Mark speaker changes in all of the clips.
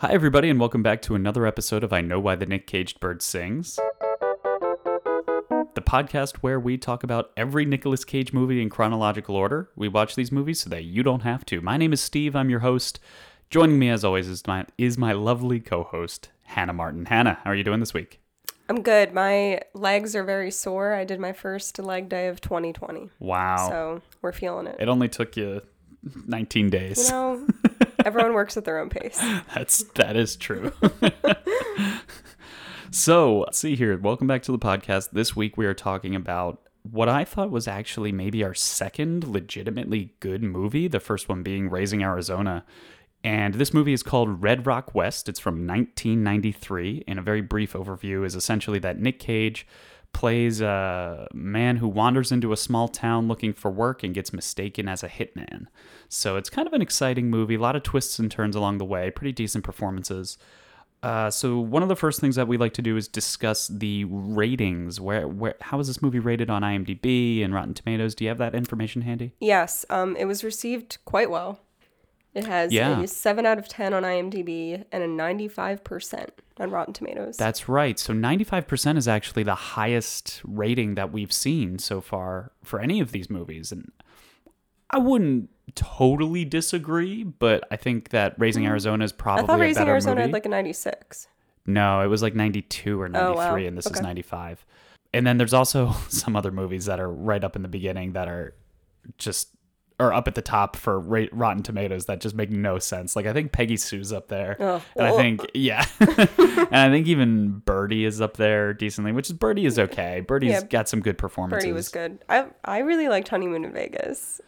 Speaker 1: Hi, everybody, and welcome back to another episode of I Know Why the Nick Caged Bird Sings. The podcast where we talk about every Nicolas Cage movie in chronological order. We watch these movies so that you don't have to. My name is Steve, I'm your host. Joining me, as always, is my, is my lovely co host, Hannah Martin. Hannah, how are you doing this week?
Speaker 2: I'm good. My legs are very sore. I did my first leg day of 2020.
Speaker 1: Wow.
Speaker 2: So we're feeling it.
Speaker 1: it only took you 19 days.
Speaker 2: You know, everyone works at their own pace.
Speaker 1: That's that is true. so, see here. Welcome back to the podcast. This week we are talking about what I thought was actually maybe our second legitimately good movie, the first one being Raising Arizona. And this movie is called Red Rock West. It's from 1993. And a very brief overview is essentially that Nick Cage plays a man who wanders into a small town looking for work and gets mistaken as a hitman. So it's kind of an exciting movie, a lot of twists and turns along the way, pretty decent performances. Uh, so one of the first things that we like to do is discuss the ratings. Where, where, how is this movie rated on IMDb and Rotten Tomatoes? Do you have that information handy?
Speaker 2: Yes, um, it was received quite well. It has
Speaker 1: Yeah.
Speaker 2: a 7 out of 10 on IMDb and a 95% on Rotten Tomatoes.
Speaker 1: That's right. So 95% is actually the highest rating that we've seen so far for any of these movies. And I wouldn't totally disagree, but I think that Raising Arizona is
Speaker 2: Mm. I thought Raising Arizona
Speaker 1: movie.
Speaker 2: had like a 96.
Speaker 1: No, it was like 92 or 93,
Speaker 2: Oh, wow.
Speaker 1: and this is 95. And then there's also some other movies that are right up in the beginning that are just or up at the top for ra- Rotten Tomatoes that just make no sense. Like I think Peggy Sue's up there,
Speaker 2: Oh.
Speaker 1: and I think yeah, and I think even Birdie is up there decently. Which is Birdie is okay. Birdie's
Speaker 2: Yeah.
Speaker 1: got some good performances.
Speaker 2: Birdie was good. I I really liked Honeymoon in Vegas.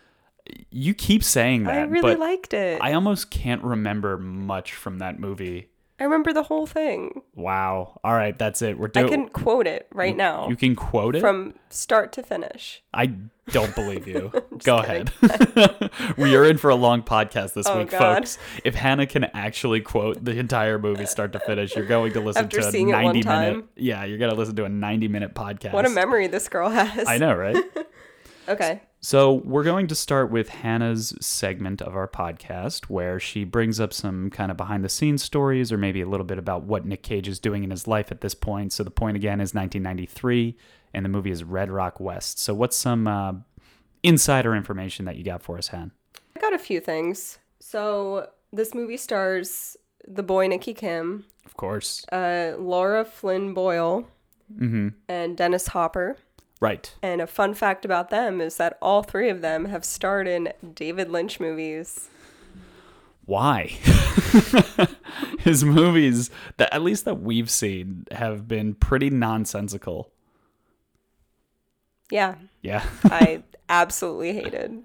Speaker 1: You keep saying that,
Speaker 2: I really liked it. I
Speaker 1: almost can't remember much from that movie.
Speaker 2: Remember the whole thing.
Speaker 1: Wow. All right, that's it. We're doing.
Speaker 2: I can quote it right now
Speaker 1: You can quote it.
Speaker 2: from start to finish.
Speaker 1: I don't believe you. Go ahead. we are in for a long podcast this
Speaker 2: Oh,
Speaker 1: week,
Speaker 2: God.
Speaker 1: folks. If Hannah can actually quote the entire movie start to finish, you're going to listen
Speaker 2: After
Speaker 1: to a
Speaker 2: seeing it
Speaker 1: 90
Speaker 2: one
Speaker 1: minute. Yeah, you're going to listen to a 90 minute podcast.
Speaker 2: What a memory this girl has.
Speaker 1: I know, right?
Speaker 2: Okay.
Speaker 1: So, we're going to start with Hannah's segment of our podcast where she brings up some kind of behind the scenes stories or maybe a little bit about what Nick Cage is doing in his life at this point. So, the point again is 1993, and the movie is Red Rock West. So, what's some uh, insider information that you got for us, Han?
Speaker 2: I got a few things. So this movie stars the boy Nikki Kim,
Speaker 1: Of course.
Speaker 2: uh, Laura Flynn Boyle,
Speaker 1: Mm-hmm.
Speaker 2: and Dennis Hopper.
Speaker 1: Right.
Speaker 2: And a fun fact about them is that all three of them have starred in David Lynch movies.
Speaker 1: Why? His movies, that at least that we've seen, have been pretty nonsensical.
Speaker 2: Yeah,
Speaker 1: Yeah.
Speaker 2: I absolutely hated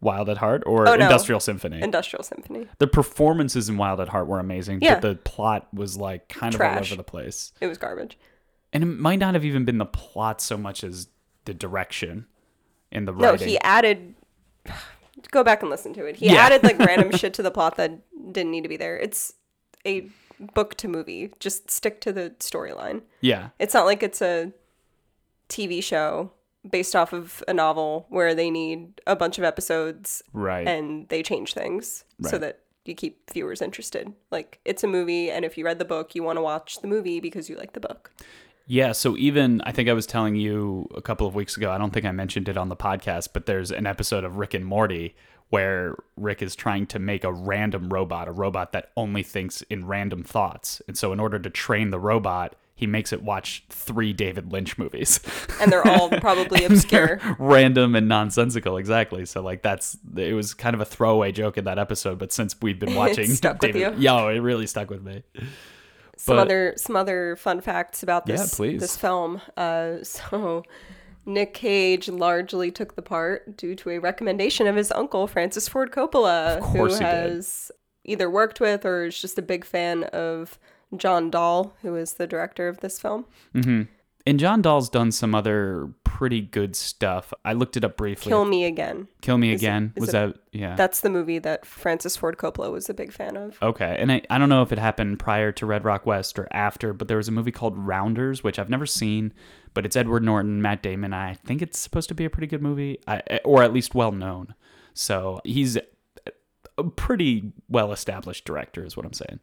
Speaker 1: Wild at Heart or
Speaker 2: Oh, no.
Speaker 1: Industrial Symphony.
Speaker 2: Industrial Symphony.
Speaker 1: the performances in Wild at Heart were amazing,
Speaker 2: Yeah.
Speaker 1: but the plot was like kind of all over the place.
Speaker 2: It was garbage.
Speaker 1: And it might not have even been the plot so much as the direction in the writing.
Speaker 2: No, he added. Go back and listen to it. He
Speaker 1: Yeah.
Speaker 2: added like random shit to the plot that didn't need to be there. It's a book to movie. Just stick to the storyline.
Speaker 1: yeah.
Speaker 2: It's not like it's a TV show based off of a novel where they need a bunch of episodes
Speaker 1: Right.
Speaker 2: and they change things so that you keep viewers interested. Like it's a movie, and if you read the book, you want to watch the movie because you like the book.
Speaker 1: Yeah, so even I think I was telling you a couple of weeks ago, I don't think I mentioned it on the podcast, but there's an episode of Rick and Morty where Rick is trying to make a random robot, a robot that only thinks in random thoughts. And so in order to train the robot, he makes it watch three David Lynch movies.
Speaker 2: And they're all probably obscure.
Speaker 1: Random and nonsensical, exactly. So like that's it was kind of a throwaway joke in that episode, but since we've been watching David, yo, oh, it really stuck with me.
Speaker 2: Some
Speaker 1: But-
Speaker 2: other some other fun facts about
Speaker 1: Yeah,
Speaker 2: this
Speaker 1: please.
Speaker 2: this film. Uh, so Nick Cage largely took the part due to a recommendation of his uncle Francis Ford Coppola, who
Speaker 1: he did.
Speaker 2: has either worked with or is just a big fan of John Dahl, who is the director of this film.
Speaker 1: And John Dahl's done some other pretty good stuff. I looked it up briefly.
Speaker 2: Kill Me Again.
Speaker 1: Kill Me
Speaker 2: Is
Speaker 1: Again.
Speaker 2: is
Speaker 1: was
Speaker 2: it-
Speaker 1: that yeah.
Speaker 2: That's the movie that Francis Ford Coppola was a big fan of.
Speaker 1: okay. And I, I don't know if it happened prior to Red Rock West or after, but there was a movie called Rounders, which I've never seen, but it's Edward Norton, Matt Damon. I think it's supposed to be a pretty good movie, I, or at least well known. So he's a pretty well established director, is what I'm saying.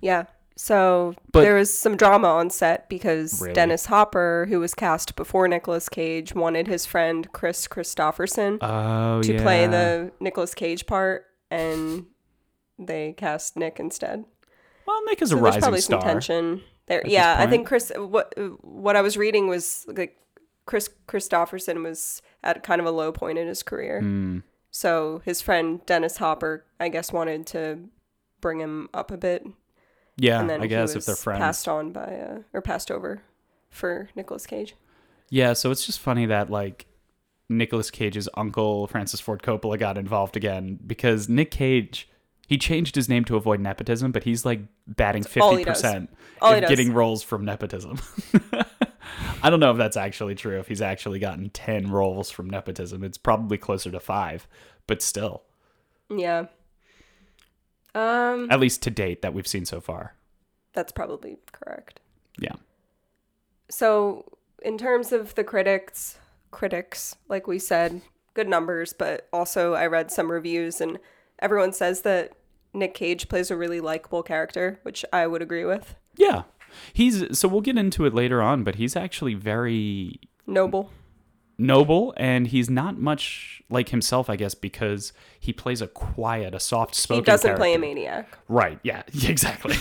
Speaker 2: Yeah. So
Speaker 1: But-
Speaker 2: there was some drama on set because
Speaker 1: Really?
Speaker 2: Dennis Hopper, who was cast before Nicolas Cage, wanted his friend Kris Kristofferson
Speaker 1: Oh
Speaker 2: to
Speaker 1: yeah.
Speaker 2: play the Nicolas Cage part, and they cast Nick instead.
Speaker 1: Well, Nick is
Speaker 2: So
Speaker 1: a
Speaker 2: there's
Speaker 1: rising
Speaker 2: probably
Speaker 1: star.
Speaker 2: some tension there. Yeah, I think Chris. What what I was reading was like Kris Kristofferson was at kind of a low point in his career.
Speaker 1: Hmm.
Speaker 2: So his friend Dennis Hopper, I guess, wanted to bring him up a bit,
Speaker 1: Yeah,
Speaker 2: and then
Speaker 1: I guess if they're friends.
Speaker 2: passed on by uh, or passed over for Nicolas Cage.
Speaker 1: Yeah, so it's just funny that like Nicolas Cage's uncle Francis Ford Coppola got involved again because Nick Cage he changed his name to avoid nepotism, but he's like batting fifty percent of getting roles from nepotism. I don't know if that's actually true. If he's actually gotten ten roles from nepotism, it's probably closer to five, but still,
Speaker 2: Yeah. Um,
Speaker 1: at least to date that we've seen so far.
Speaker 2: that's probably correct.
Speaker 1: Yeah.
Speaker 2: So, in terms of the critics, critics, like we said, good numbers, but also I read some reviews and everyone says that Nick Cage plays a really likable character, which I would agree with.
Speaker 1: Yeah. He's so we'll get into it later on, but he's actually very
Speaker 2: Noble.
Speaker 1: Noble and he's not much like himself i guess because he plays a quiet a soft spoken.
Speaker 2: He doesn't play a maniac.
Speaker 1: right yeah exactly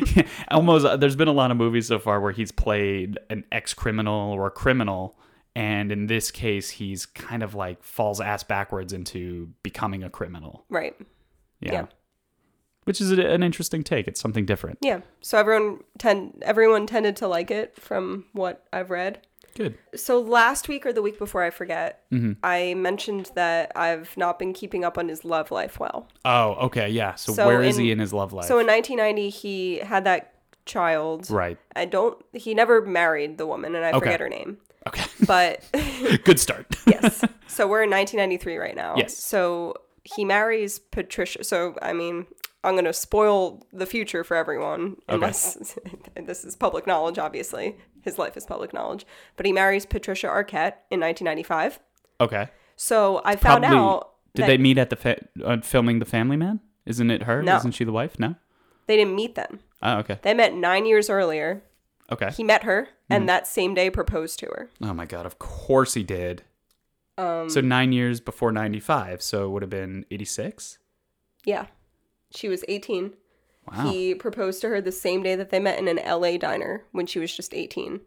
Speaker 1: almost uh, there's been a lot of movies so far where he's played an ex-criminal or a criminal and in this case he's kind of like falls ass backwards into becoming a criminal
Speaker 2: Right.
Speaker 1: yeah,
Speaker 2: Yeah.
Speaker 1: which is a, an interesting take it's something different
Speaker 2: Yeah. So everyone tend everyone tended to like it from what I've read.
Speaker 1: Good
Speaker 2: So last week or the week before, I forget,
Speaker 1: Mm-hmm.
Speaker 2: I mentioned that I've not been keeping up on his love life well.
Speaker 1: oh okay yeah so,
Speaker 2: So
Speaker 1: where is
Speaker 2: in-
Speaker 1: he in his love life
Speaker 2: So in 1990, he had that child.
Speaker 1: right
Speaker 2: I don't. He never married the woman, and I
Speaker 1: Okay.
Speaker 2: forget her name.
Speaker 1: okay
Speaker 2: But
Speaker 1: good start
Speaker 2: yes. So we're in 1993 right now.
Speaker 1: Yes.
Speaker 2: So he marries Patricia. So I mean, I'm gonna spoil the future for everyone, unless this is public knowledge. Obviously, his life is public knowledge. But he marries Patricia Arquette in 1995.
Speaker 1: okay
Speaker 2: So I found
Speaker 1: Probably-
Speaker 2: out
Speaker 1: Did they meet at the fa- uh, filming The Family Man? Isn't it her?
Speaker 2: No.
Speaker 1: Isn't she the wife? No.
Speaker 2: they didn't meet then.
Speaker 1: Oh, okay.
Speaker 2: They met nine years earlier.
Speaker 1: Okay.
Speaker 2: He met her, and that same day proposed to her.
Speaker 1: Oh my god! Of course he did.
Speaker 2: Um,
Speaker 1: So nine years before ninety-five, so it would have been eighty-six.
Speaker 2: Yeah. She was 18.
Speaker 1: Wow.
Speaker 2: He proposed to her the same day that they met in an LA diner when she was just 18.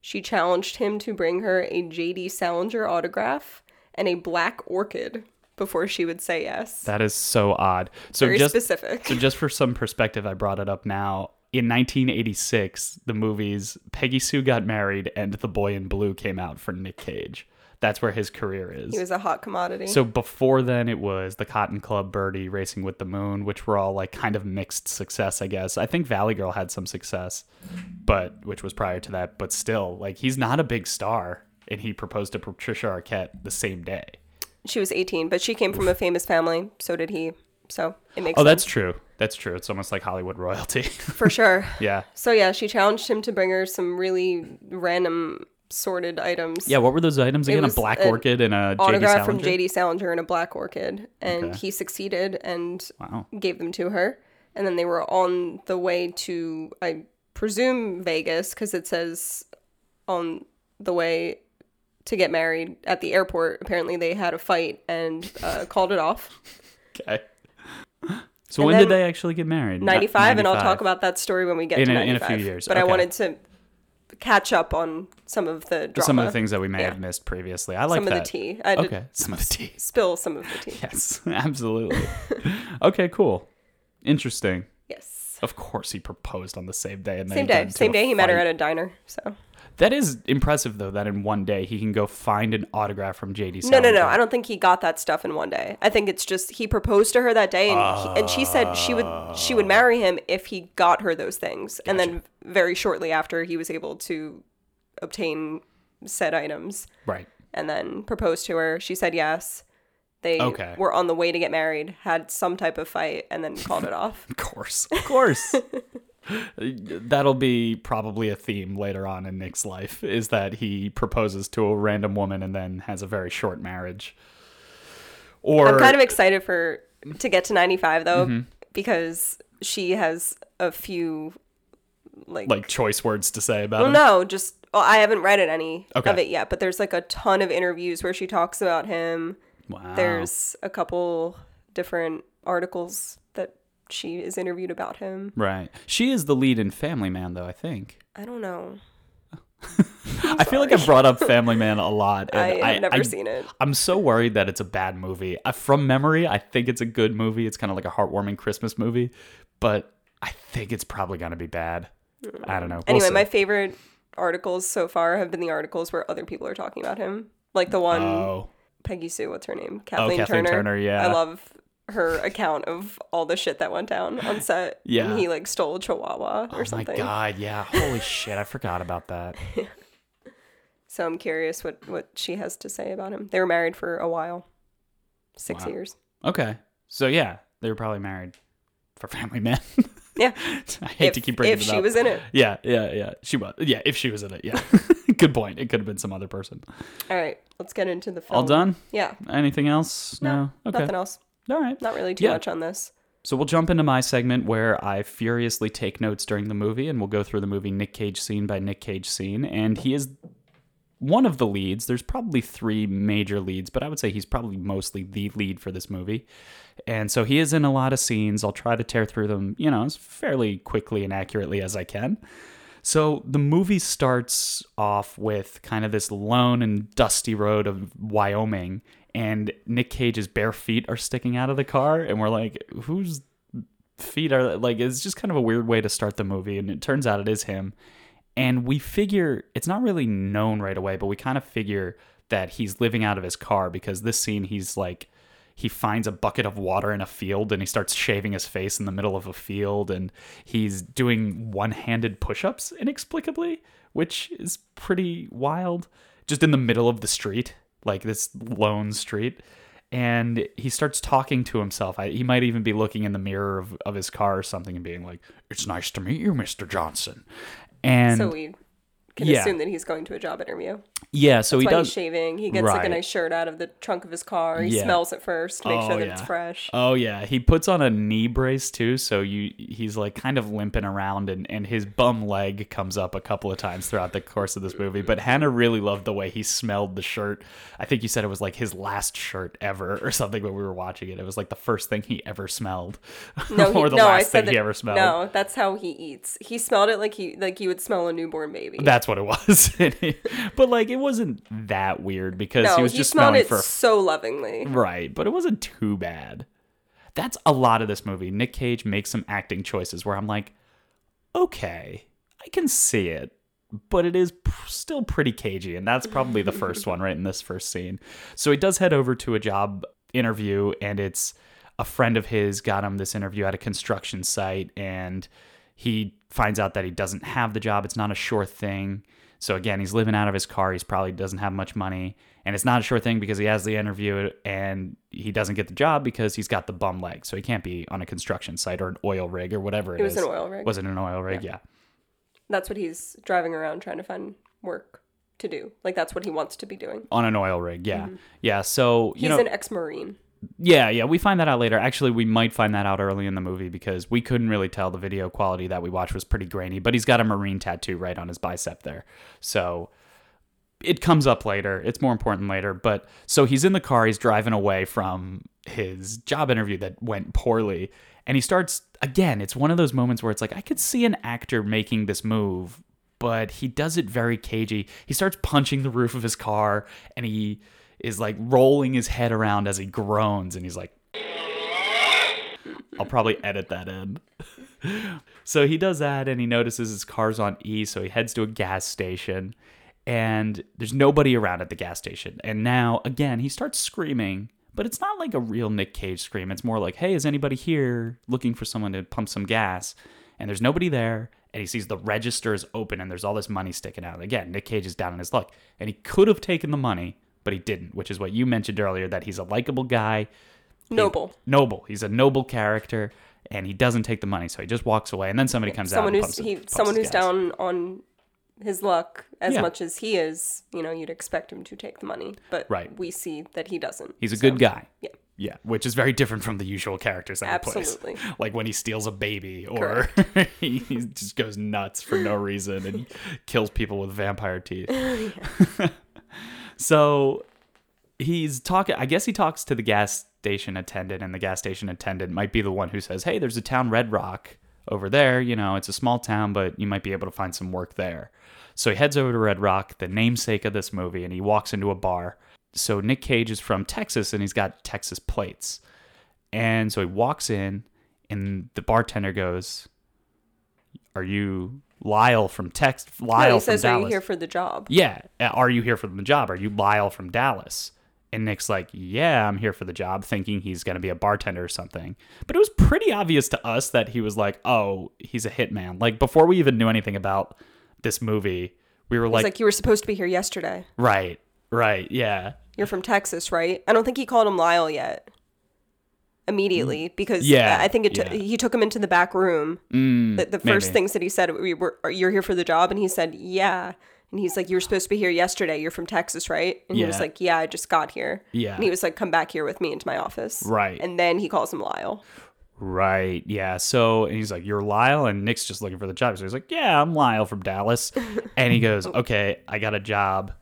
Speaker 2: She challenged him to bring her a JD Salinger autograph and a black orchid before she would say yes.
Speaker 1: that is so odd. So
Speaker 2: Very
Speaker 1: just
Speaker 2: specific.
Speaker 1: so just for some perspective, I brought it up now. In 1986, the movies Peggy Sue Got Married and The Boy in Blue came out for Nick Cage. That's where his career is.
Speaker 2: he was a hot commodity.
Speaker 1: So before then, it was the Cotton Club, Birdie, Racing with the Moon, which were all like kind of mixed success, I guess. I think Valley Girl had some success, but which was prior to that. But still, like he's not a big star, and he proposed to Patricia Arquette the same day.
Speaker 2: she was 18, but she came from a famous family. So did he. So it makes
Speaker 1: Oh,
Speaker 2: sense.
Speaker 1: that's true. That's true. It's almost like Hollywood royalty.
Speaker 2: For sure.
Speaker 1: yeah.
Speaker 2: So yeah, she challenged him to bring her some really random sorted items.
Speaker 1: Yeah. What were those items again? A black
Speaker 2: an
Speaker 1: orchid and a JD
Speaker 2: autograph from
Speaker 1: Salinger?
Speaker 2: JD Salinger and a black orchid, and
Speaker 1: Okay.
Speaker 2: he succeeded and
Speaker 1: Wow.
Speaker 2: gave them to her. And then they were on the way to, I presume, Vegas because it says on the way to get married at the airport. Apparently, they had a fight and uh, called it off.
Speaker 1: Okay. So
Speaker 2: And
Speaker 1: when did they actually get married? Ni-
Speaker 2: 95, and I'll talk about that story when we get
Speaker 1: In
Speaker 2: to
Speaker 1: a- in a
Speaker 2: 95.
Speaker 1: few years,
Speaker 2: But I wanted to catch up on some of the drama.
Speaker 1: some of the things that we may
Speaker 2: Yeah.
Speaker 1: have missed previously. I like
Speaker 2: some
Speaker 1: that.
Speaker 2: of the tea. I
Speaker 1: Okay. Some of the tea.
Speaker 2: spill some of the tea.
Speaker 1: Yes, absolutely. okay, cool. Interesting.
Speaker 2: Yes.
Speaker 1: Of course, he proposed on the same day. And
Speaker 2: Same day. Same day he met her at a diner. So
Speaker 1: That is impressive, though. That in one day he can go find an autograph from JD.
Speaker 2: no, no, no. I don't think he got that stuff in one day. I think it's just he proposed to her that day, and he, and she said she would she would marry him if he got her those things. And then very shortly after, he was able to obtain said items,
Speaker 1: Right.
Speaker 2: and then proposed to her. She said yes. They
Speaker 1: Okay.
Speaker 2: were on the way to get married, had some type of fight, and then called it off.
Speaker 1: Of course. Of course. That'll be probably a theme later on in Nick's life is that he proposes to a random woman and then has a very short marriage. Or
Speaker 2: I'm kind of excited for to get to 95 though
Speaker 1: Mm-hmm.
Speaker 2: because she has a few like,
Speaker 1: Like choice words to say about
Speaker 2: well,
Speaker 1: him.
Speaker 2: no, just well, I haven't read it any
Speaker 1: Okay.
Speaker 2: of it yet, but there's like a ton of interviews where she talks about him.
Speaker 1: Wow.
Speaker 2: There's a couple different articles she is interviewed about him.
Speaker 1: right. She is the lead in Family Man, though. I think.
Speaker 2: I don't know.
Speaker 1: I feel like I've brought up Family Man a lot. And
Speaker 2: I have never
Speaker 1: I-
Speaker 2: seen it.
Speaker 1: I'm so worried that it's a bad movie. Uh, From memory, I think it's a good movie. It's kind of like a heartwarming Christmas movie, but I think it's probably gonna be bad. I don't know. We'll
Speaker 2: Anyway,
Speaker 1: see.
Speaker 2: my favorite articles so far have been the articles where other people are talking about him. Like the one
Speaker 1: oh,
Speaker 2: Peggy Sue, what's her name? Kathleen, oh,
Speaker 1: Kathleen
Speaker 2: Turner.
Speaker 1: Turner, yeah.
Speaker 2: I love her account of all the shit that went down on set.
Speaker 1: Yeah.
Speaker 2: And he like stole a chihuahua or something.
Speaker 1: oh my god, yeah. Holy shit, I forgot about that.
Speaker 2: So I'm curious what what she has to say about him. They were married for a while. Six
Speaker 1: Wow.
Speaker 2: years.
Speaker 1: Okay, so yeah, they were probably married for Family Man.
Speaker 2: Yeah.
Speaker 1: I hate
Speaker 2: if,
Speaker 1: to keep bringing
Speaker 2: if
Speaker 1: it
Speaker 2: she
Speaker 1: up.
Speaker 2: was in it.
Speaker 1: Yeah, yeah, yeah. She was. Yeah, if she was in it, yeah. Good point. It could have been some other person.
Speaker 2: All right, let's get into the film.
Speaker 1: All done?
Speaker 2: Yeah.
Speaker 1: Anything else?
Speaker 2: No,
Speaker 1: Okay.
Speaker 2: Nothing else.
Speaker 1: All right.
Speaker 2: Not really too
Speaker 1: Yeah.
Speaker 2: much on this.
Speaker 1: So we'll jump into my segment where I furiously take notes during the movie, and we'll go through the movie Nick Cage scene by Nick Cage scene. And he is one of the leads. There's probably three major leads, but I would say he's probably mostly the lead for this movie. And so he is in a lot of scenes. I'll try to tear through them, you know, as fairly quickly and accurately as I can. So the movie starts off with kind of this lone and dusty road of Wyoming, and Nick Cage's bare feet are sticking out of the car, and we're like, whose feet are like? It's just kind of a weird way to start the movie, and it turns out it is him. And we figure it's not really known right away, but we kind of figure that he's living out of his car because this scene he's like he finds a bucket of water in a field and he starts shaving his face in the middle of a field and he's doing one-handed push-ups inexplicably which is pretty wild just in the middle of the street like this lone street and he starts talking to himself. I, he might even be looking in the mirror of, of his car or something and being like it's nice to meet you mr johnson. And
Speaker 2: so we can
Speaker 1: yeah.
Speaker 2: assume that he's going to a job interview.
Speaker 1: yeah so he
Speaker 2: That's why
Speaker 1: does
Speaker 2: he's shaving. He gets like a nice shirt out of the trunk of his car. He
Speaker 1: Yeah.
Speaker 2: smells it first to make
Speaker 1: Oh,
Speaker 2: sure that it's fresh.
Speaker 1: Oh yeah, he puts on a knee brace too, so you he's like kind of limping around, and and his bum leg comes up a couple of times throughout the course of this movie. But Hannah really loved the way he smelled the shirt. I think you said it was like his last shirt ever or something when we were watching it. It was like the first thing he ever smelled,
Speaker 2: No, he,
Speaker 1: or the
Speaker 2: no,
Speaker 1: last
Speaker 2: I said
Speaker 1: thing
Speaker 2: that,
Speaker 1: he ever smelled.
Speaker 2: No, that's how he eats. He smelled it like he like you would smell a newborn baby.
Speaker 1: That's what it was. but like it wasn't that weird because
Speaker 2: no,
Speaker 1: he was
Speaker 2: he
Speaker 1: just
Speaker 2: smelled
Speaker 1: smelling
Speaker 2: it
Speaker 1: for
Speaker 2: so lovingly.
Speaker 1: Right, but it wasn't too bad. That's a lot of this movie. Nick Cage makes some acting choices where I'm like, okay, I can see it, but it is still pretty cagey, and that's probably the first one right in this first scene. So he does head over to a job interview, and it's a friend of his got him this interview at a construction site, and he finds out that he doesn't have the job. It's not a sure thing. So again, he's living out of his car. He's probably doesn't have much money, and it's not a sure thing because he has the interview and he doesn't get the job because he's got the bum leg. So he can't be on a construction site or an oil rig or whatever it
Speaker 2: It was
Speaker 1: is.
Speaker 2: an oil rig.
Speaker 1: Was it an oil rig? Yeah.
Speaker 2: That's what he's driving around trying to find work to do. Like that's what he wants to be doing.
Speaker 1: On an oil rig. Yeah. Mm-hmm. Yeah. So you
Speaker 2: He's
Speaker 1: know,
Speaker 2: an ex-marine.
Speaker 1: Yeah, yeah, we find that out later. Actually, we might find that out early in the movie because we couldn't really tell the video quality that we watched was pretty grainy, but he's got a marine tattoo right on his bicep there. So it comes up later. It's more important later, but so he's in the car, he's driving away from his job interview that went poorly, and he starts again, it's one of those moments where it's like I could see an actor making this move, but he does it very cagey. He starts punching the roof of his car and he is like rolling his head around as he groans and he's like I'll probably edit that in. so he does that and he notices his car's on E, so he heads to a gas station and there's nobody around at the gas station. And now again, he starts screaming, but it's not like a real Nick Cage scream. It's more like, "Hey, is anybody here looking for someone to pump some gas?" And there's nobody there, and he sees the register is open and there's all this money sticking out. Again, Nick Cage is down on his luck, and he could have taken the money, but he didn't, which is what you mentioned earlier that he's a likable guy
Speaker 2: Noble.
Speaker 1: noble. He's a noble character, and he doesn't take the money, so he just walks away. And then somebody comes
Speaker 2: someone
Speaker 1: out. and
Speaker 2: who's he someone who's
Speaker 1: gas.
Speaker 2: down on his luck as
Speaker 1: Yeah.
Speaker 2: much as he is, you know, you'd expect him to take the money, but
Speaker 1: Right.
Speaker 2: we see that he doesn't.
Speaker 1: He's a
Speaker 2: So,
Speaker 1: good guy.
Speaker 2: Yeah.
Speaker 1: Yeah, which is very different from the usual characters that
Speaker 2: Absolutely.
Speaker 1: he plays. Like when he steals a baby or he just goes nuts for no reason and kills people with vampire teeth. So he's talking I guess he talks to the gas station attendant and the gas station attendant might be the one who says, "Hey, there's a town Red Rock over there, you know, it's a small town, but you might be able to find some work there." So he heads over to Red Rock, the namesake of this movie, and he walks into a bar. So Nick Cage is from Texas and he's got Texas plates. And so he walks in and the bartender goes, "Are you Lyle from Tex Lyle
Speaker 2: No, he says, "Are you here for the job?"
Speaker 1: yeah, uh, are you here for the job? Are you Lyle from Dallas? And Nick's like, yeah, I'm here for the job, thinking he's going to be a bartender or something. But it was pretty obvious to us that he was like, oh, he's a hitman. Like, before we even knew anything about this movie, we were like,
Speaker 2: like, "You were supposed to be here yesterday.
Speaker 1: right, right, yeah.
Speaker 2: You're from Texas, right?" I don't think he called him Lyle yet. Immediately, because
Speaker 1: Mm. Yeah,
Speaker 2: I think it t-
Speaker 1: yeah.
Speaker 2: he took him into the back room.
Speaker 1: Mm,
Speaker 2: The, the first
Speaker 1: maybe.
Speaker 2: things that he said, we were, "You're here for the job," and he said, "Yeah." And he's like, "You were supposed to be here yesterday. You're from Texas, right?" And he was like, "Yeah, I just got here."
Speaker 1: Yeah.
Speaker 2: And he was like, "Come back here with me into my office."
Speaker 1: Right.
Speaker 2: And then he calls him Lyle.
Speaker 1: Right. Yeah. So, and he's like, You're Lyle? And Nick's just looking for the job. So he's like, Yeah, I'm Lyle from Dallas. And he goes, Okay, I got a job.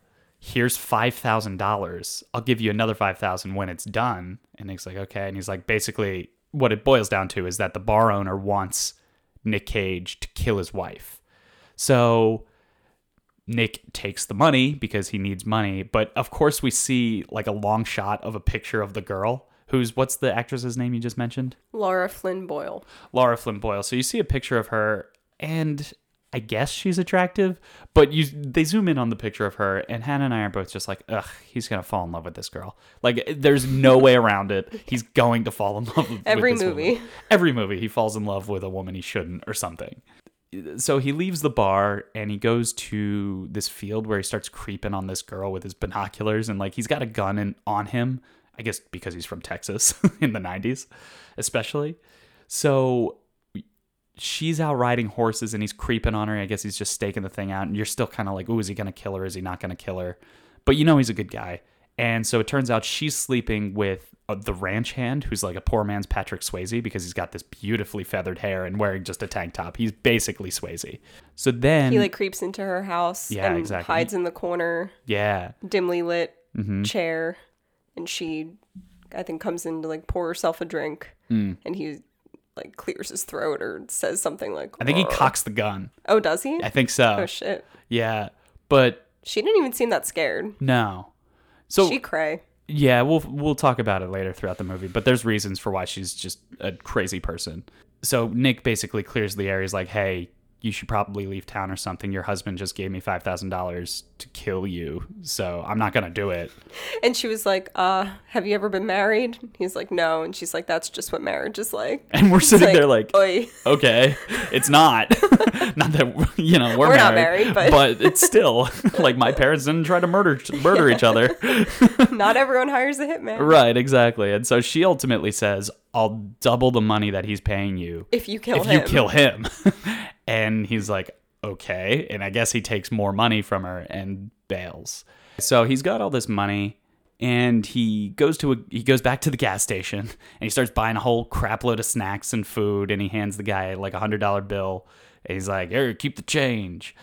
Speaker 1: Here's $5,000. I'll give you another 5000 when it's done. And Nick's like, Okay. And he's like, Basically, what it boils down to is that the bar owner wants Nick Cage to kill his wife. So Nick takes the money because he needs money. But of course, we see like a long shot of a picture of the girl who's what's the actress's name you just mentioned?
Speaker 2: Laura Flynn Boyle.
Speaker 1: Laura Flynn Boyle. So you see a picture of her, and I guess she's attractive, but you they zoom in on the picture of her, and Hannah and I are both just like, ugh, he's gonna fall in love with this girl. Like, eh, there's no way around it. He's going to fall in love with
Speaker 2: Every movie.
Speaker 1: woman. Every movie, he falls in love with a woman he shouldn't, or something. So he leaves the bar and he goes to this field where he starts creeping on this girl with his binoculars, and like he's got a gun in, on him. I guess because he's from Texas in the 90s, especially. So she's out riding horses and he's creeping on her. I guess he's just staking the thing out. And you're still kind of like, ooh, is he going to kill her? Is he not going to kill her? But you know he's a good guy. And so it turns out she's sleeping with uh, the ranch hand, who's like a poor man's Patrick Swayze because he's got this beautifully feathered hair and wearing just a tank top. He's basically Swayze. So then,
Speaker 2: He like creeps into her house
Speaker 1: Yeah,
Speaker 2: and
Speaker 1: exactly.
Speaker 2: hides in the corner,
Speaker 1: yeah,
Speaker 2: dimly lit
Speaker 1: Mm-hmm.
Speaker 2: chair, and she, I think, comes in to like pour herself a drink,
Speaker 1: Mm.
Speaker 2: and he like clears his throat or says something like.
Speaker 1: I think he cocks the gun.
Speaker 2: Oh, does he?
Speaker 1: I think so.
Speaker 2: oh shit!
Speaker 1: yeah, but
Speaker 2: She didn't even seem that scared.
Speaker 1: no. So
Speaker 2: she cray.
Speaker 1: Yeah, we'll we'll talk about it later throughout the movie, but there's reasons for why she's just a crazy person. So Nick basically clears the air. He's like, "Hey, you should probably leave town or something. Your husband just gave me five thousand dollars to kill you, so I'm not gonna do it."
Speaker 2: And she was like, "Uh, have you ever been married?" He's like, "No," and she's like, "That's just what marriage is like."
Speaker 1: And we're sitting there like,
Speaker 2: "Oi."
Speaker 1: "Okay, it's not. not that you know we're,
Speaker 2: We're not
Speaker 1: married,
Speaker 2: married, but-
Speaker 1: it's still like my parents didn't try to murder murder each other."
Speaker 2: Not everyone hires a hitman.
Speaker 1: right, exactly. And so she ultimately says, "I'll double the money that he's paying you."
Speaker 2: If you kill him.
Speaker 1: if
Speaker 2: him,
Speaker 1: you kill him. And he's like, okay. And I guess he takes more money from her and bails. So he's got all this money and he goes to a he goes back to the gas station and he starts buying a whole crap load of snacks and food and he hands the guy like a hundred dollar bill and he's like, Here, keep the change.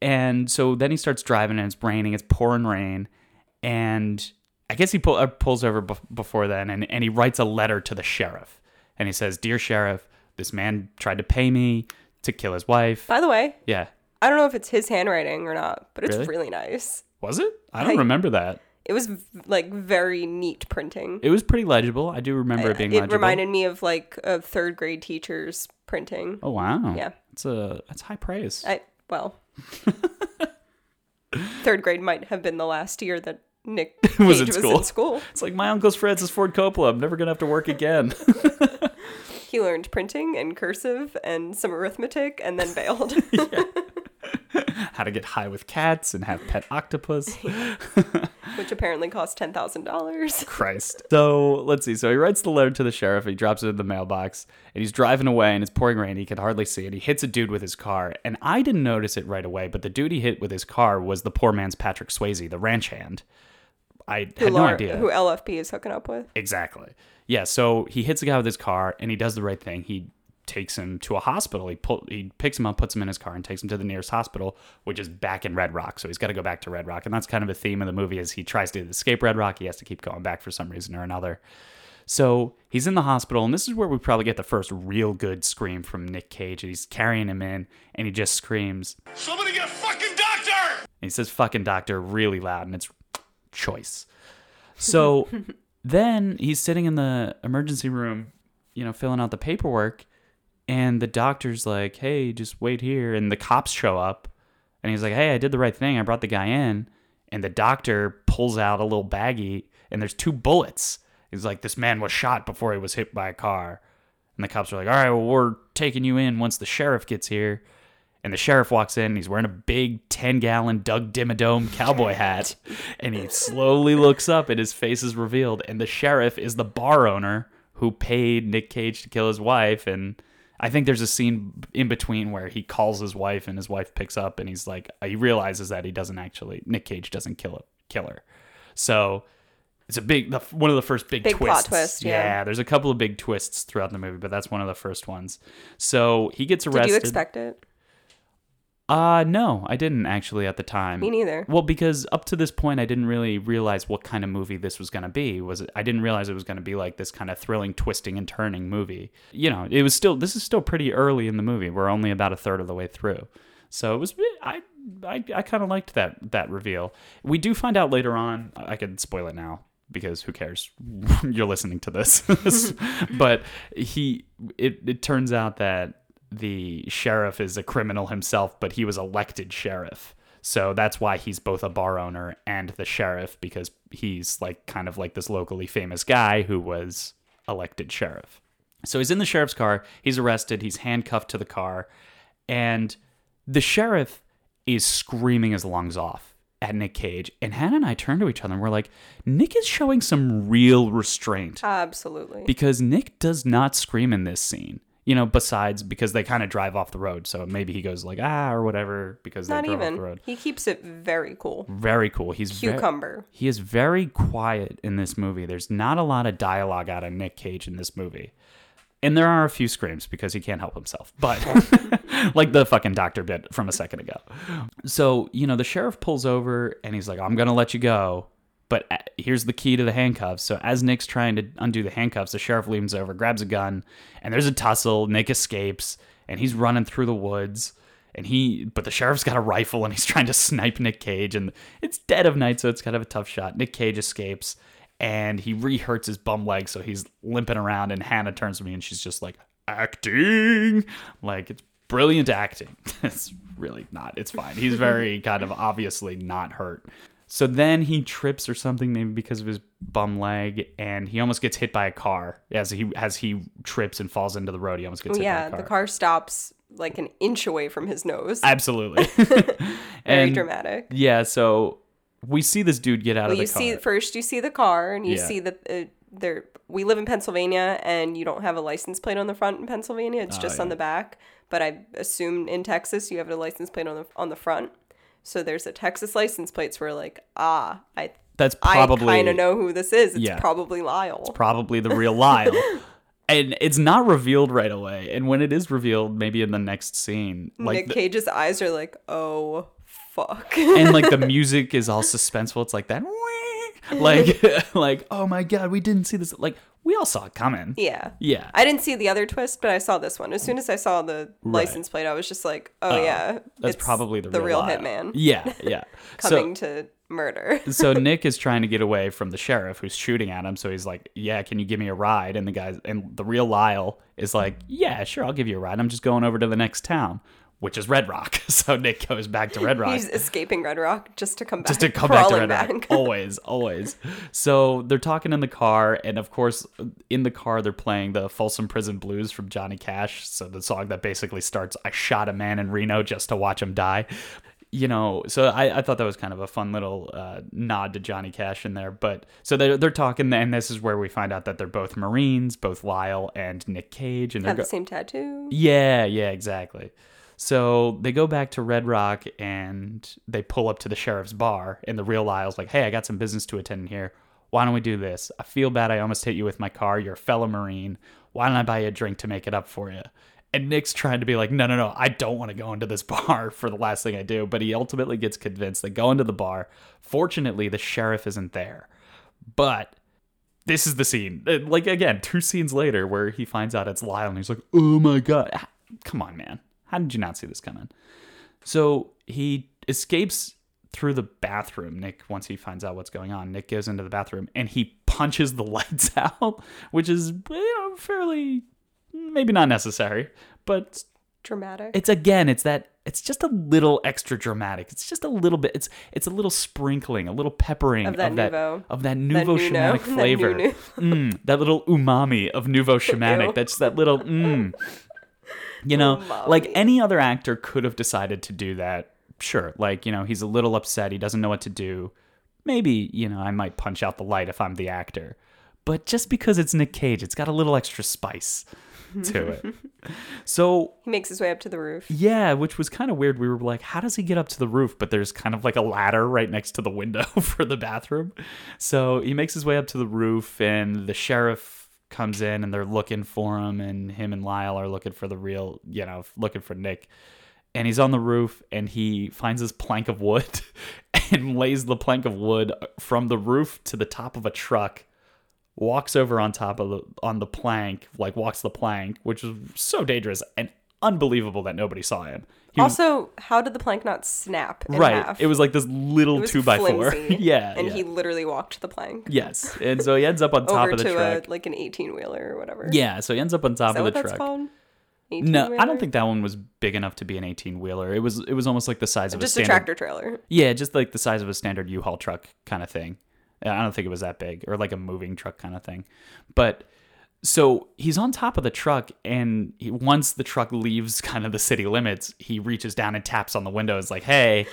Speaker 1: And so then he starts driving and it's raining, it's pouring rain, and I guess he pull, uh, pulls over bef- before then and, and he writes a letter to the sheriff. And he says, Dear Sheriff, this man tried to pay me to kill his wife.
Speaker 2: By the way,
Speaker 1: Yeah.
Speaker 2: I don't know if it's his handwriting or not, but it's
Speaker 1: Really?
Speaker 2: really, nice.
Speaker 1: Was it? I don't
Speaker 2: I-
Speaker 1: remember that.
Speaker 2: It was like very neat printing.
Speaker 1: It was pretty legible. I do remember it being
Speaker 2: it
Speaker 1: legible.
Speaker 2: reminded me of like a third grade teacher's printing.
Speaker 1: oh wow.
Speaker 2: Yeah.
Speaker 1: It's a that's high praise.
Speaker 2: I well, third grade might have been the last year that Nick
Speaker 1: Was in school.
Speaker 2: in school.
Speaker 1: It's like my uncle's Francis Ford Coppola. I'm never gonna have to work again.
Speaker 2: He learned printing and cursive and some arithmetic, and then bailed.
Speaker 1: How to get high with cats and have pet octopus.
Speaker 2: which apparently cost ten thousand dollars.
Speaker 1: Christ. So let's see. So he writes the letter to the sheriff. He drops it in the mailbox, and he's driving away, and it's pouring rain. He can hardly see it. He hits a dude with his car, and I didn't notice it right away. But the dude he hit with his car was the poor man's Patrick Swayze, the ranch hand. I
Speaker 2: Who,
Speaker 1: had no
Speaker 2: Lar-
Speaker 1: idea.
Speaker 2: who LFP is hooking up with.
Speaker 1: Exactly. Yeah. So he hits the guy with his car, and he does the right thing. He takes him to a hospital. He pull, he picks him up, puts him in his car, and takes him to the nearest hospital, which is back in Red Rock. So he's got to go back to Red Rock, and that's kind of a theme of the movie. As he tries to escape Red Rock, he has to keep going back for some reason or another. So he's in the hospital, and this is where we probably get the first real good scream from Nick Cage. He's carrying him in, and he just screams.
Speaker 3: Somebody get a fucking doctor!
Speaker 1: And he says fucking doctor really loud and it's choice. So then he's sitting in the emergency room, you know, filling out the paperwork and the doctor's like, "Hey, just wait here." And the cops show up and he's like, "Hey, I did the right thing. I brought the guy in." And the doctor pulls out a little baggie and there's two bullets. He's like, "This man was shot before he was hit by a car." And the cops are like, "All right, well, we're taking you in once the sheriff gets here." And the sheriff walks in. And he's wearing a big ten-gallon Doug Dimmadome cowboy hat, and he slowly looks up, and his face is revealed. And the sheriff is the bar owner who paid Nick Cage to kill his wife. And I think there's a scene in between where he calls his wife, and his wife picks up, and he's like, he realizes that he doesn't actually, Nick Cage doesn't kill a kill her. So it's a big, the, one of the first big,
Speaker 2: Big plot
Speaker 1: twists.
Speaker 2: twist, yeah.
Speaker 1: there's a couple of big twists throughout the movie, but that's one of the first ones. So he gets arrested.
Speaker 2: Did you expect it?
Speaker 1: Uh no, I didn't actually at the time.
Speaker 2: Me neither.
Speaker 1: Well, because up to this point I didn't really realize what kind of movie this was going to be. Was it, I didn't realize it was going to be like this kind of thrilling twisting and turning movie. You know, it was still this is still pretty early in the movie. We're only about a third of the way through. So it was I I, I kind of liked that that reveal. We do find out later on. I could spoil it now because who cares? You're listening to this. but he it it turns out that the sheriff is a criminal himself, but he was elected sheriff. So that's why he's both a bar owner and the sheriff because he's like kind of like this locally famous guy who was elected sheriff. So he's in the sheriff's car, he's arrested, he's handcuffed to the car, and the sheriff is screaming his lungs off at Nick Cage. And Hannah and I turn to each other and we're like, Nick is showing some real restraint
Speaker 2: Absolutely.
Speaker 1: because Nick does not scream in this scene. You know, besides because they kind of drive off the road, so maybe he goes like ah or whatever because they
Speaker 2: Not
Speaker 1: drove off the
Speaker 2: even.
Speaker 1: road.
Speaker 2: He keeps it very cool.
Speaker 1: Very cool. He's ve-
Speaker 2: Cucumber.
Speaker 1: he is very quiet in this movie. There's not a lot of dialogue out of Nick Cage in this movie. And there are a few screams because he can't help himself. But like the fucking doctor bit from a second ago. So, you know, the sheriff pulls over and he's like, I'm going to let you go. But uh, here's the key to the handcuffs. So as Nick's trying to undo the handcuffs, the sheriff leans over, grabs a gun, and there's a tussle. Nick escapes and he's running through the woods and he but the sheriff's got a rifle and he's trying to snipe Nick Cage and it's dead of night so it's kind of a tough shot. Nick Cage escapes and he re-hurts his bum leg so he's limping around and Hannah turns to me and she's just like acting like it's brilliant acting. it's really not. It's fine. He's very kind of obviously not hurt. So then he trips or something, maybe because of his bum leg, and he almost gets hit by a car as he as he trips and falls into the road. He almost gets hit
Speaker 2: yeah,
Speaker 1: by a car.
Speaker 2: the car stops like an inch away from his nose.
Speaker 1: Absolutely.
Speaker 2: Very
Speaker 1: and
Speaker 2: dramatic.
Speaker 1: yeah, so we see this dude get out
Speaker 2: Well,
Speaker 1: of the
Speaker 2: you
Speaker 1: car.
Speaker 2: see first you see the car and you
Speaker 1: Yeah.
Speaker 2: see that uh, there we live in Pennsylvania and you don't have a license plate on the front in Pennsylvania. It's just on
Speaker 1: Oh,
Speaker 2: the back. But I assume in Texas you have a license plate on the on the front. So there's a Texas license plate. So we're like, ah, I
Speaker 1: That's probably I
Speaker 2: kind of know who this is. It's
Speaker 1: Yeah.
Speaker 2: probably Lyle.
Speaker 1: It's probably the real Lyle. and it's not revealed right away. And when it is revealed, maybe in the next scene, like
Speaker 2: Nick
Speaker 1: the-
Speaker 2: Cage's eyes are like, oh fuck.
Speaker 1: and like the music is all suspenseful. It's like that, like like oh my god, we didn't see this. Like we all saw it coming.
Speaker 2: yeah.
Speaker 1: Yeah.
Speaker 2: I didn't see the other twist, but I saw this one. As soon as I saw the license plate, I was just like, oh, "Oh, yeah,
Speaker 1: That's
Speaker 2: it's
Speaker 1: probably the,
Speaker 2: the real,
Speaker 1: Lyle.
Speaker 2: hitman
Speaker 1: Yeah, yeah.
Speaker 2: coming to murder."
Speaker 1: So, so Nick is trying to get away from the sheriff who's shooting at him. So he's like, "Yeah, can you give me a ride?" And the guys and the real Lyle is like, "Yeah, sure, I'll give you a ride. I'm just going over to the next town." Which is Red Rock. So Nick goes back to Red Rock.
Speaker 2: He's escaping Red Rock just to come back.
Speaker 1: just to come back to Red Rock. always, always. So they're talking in the car, and of course, in the car they're playing the Folsom Prison Blues from Johnny Cash. So the song that basically starts, "I shot a man in Reno just to watch him die." You know, so I, I thought that was kind of a fun little uh, nod to Johnny Cash in there. But so they're they're talking, and this is where we find out that they're both Marines, both Lyle and Nick Cage, and they're
Speaker 2: Have
Speaker 1: go-
Speaker 2: the same tattoo.
Speaker 1: yeah, yeah, exactly. So they go back to Red Rock and they pull up to the sheriff's bar. And the real Lyle's like, hey, I got some business to attend here. Why don't we do this? I feel bad. I almost hit you with my car. You're a fellow Marine. Why don't I buy you a drink to make it up for you? And Nick's trying to be like, no, no, no, I don't want to go into this bar for the last thing I do. But he ultimately gets convinced. They go into the bar. Fortunately, the sheriff isn't there. But this is the scene. Uh, Like, again, two scenes later where he finds out it's Lyle and he's like, oh my God. Ah, Come on, man. How did you not see this coming? So he escapes through the bathroom. Nick, once he finds out what's going on, Nick goes into the bathroom and he punches the lights out, which is you know, fairly maybe not necessary, but
Speaker 2: Dramatic.
Speaker 1: it's again, it's that it's just a little extra dramatic. It's just a little bit. It's it's a little sprinkling, a little peppering
Speaker 2: Of that
Speaker 1: that
Speaker 2: Nouveau.
Speaker 1: of that
Speaker 2: That
Speaker 1: nouveau
Speaker 2: Nuno,
Speaker 1: shamanic
Speaker 2: that
Speaker 1: flavor.
Speaker 2: Nunu.
Speaker 1: mm, that little umami of nouveau shamanic. That's that little mm. You know, oh,
Speaker 2: like
Speaker 1: any other actor could have decided to do that. Sure, like you know, he's a little upset. He doesn't know what to do. Maybe you know, I might punch out the light if I'm the actor. But just because it's Nick Cage, it's got a little extra spice to it. So
Speaker 2: he makes his way up to the roof.
Speaker 1: yeah, which was kind of weird. We were like, how does he get up to the roof? But there's kind of like a ladder right next to the window for the bathroom. So he makes his way up to the roof, and the sheriff comes in and they're looking for him, and him and Lyle are looking for the real, you know, looking for Nick. And he's on the roof and he finds this plank of wood and lays the plank of wood from the roof to the top of a truck walks over on top of the on the plank, like walks the plank, which is so dangerous and unbelievable that nobody saw him. He was-
Speaker 2: Also, how did the plank not snap in
Speaker 1: right.
Speaker 2: half?
Speaker 1: It was like this little
Speaker 2: It was
Speaker 1: two by four. yeah.
Speaker 2: and
Speaker 1: yeah.
Speaker 2: he literally walked the plank
Speaker 1: yes. And so he ends up on top of the
Speaker 2: to
Speaker 1: truck.
Speaker 2: a like an eighteen wheeler or whatever.
Speaker 1: yeah. So he ends up on top of the truck. No, I don't think that one was big enough to be an eighteen wheeler. It was it was almost like the size of
Speaker 2: Just
Speaker 1: a
Speaker 2: a tractor trailer.
Speaker 1: Yeah, just like the size of a standard U-Haul truck kind of thing. I don't think it was that big, or like a moving truck kind of thing. But so he's on top of the truck, and he, once the truck leaves kind of the city limits, he reaches down and taps on the window. It's like, "Hey!"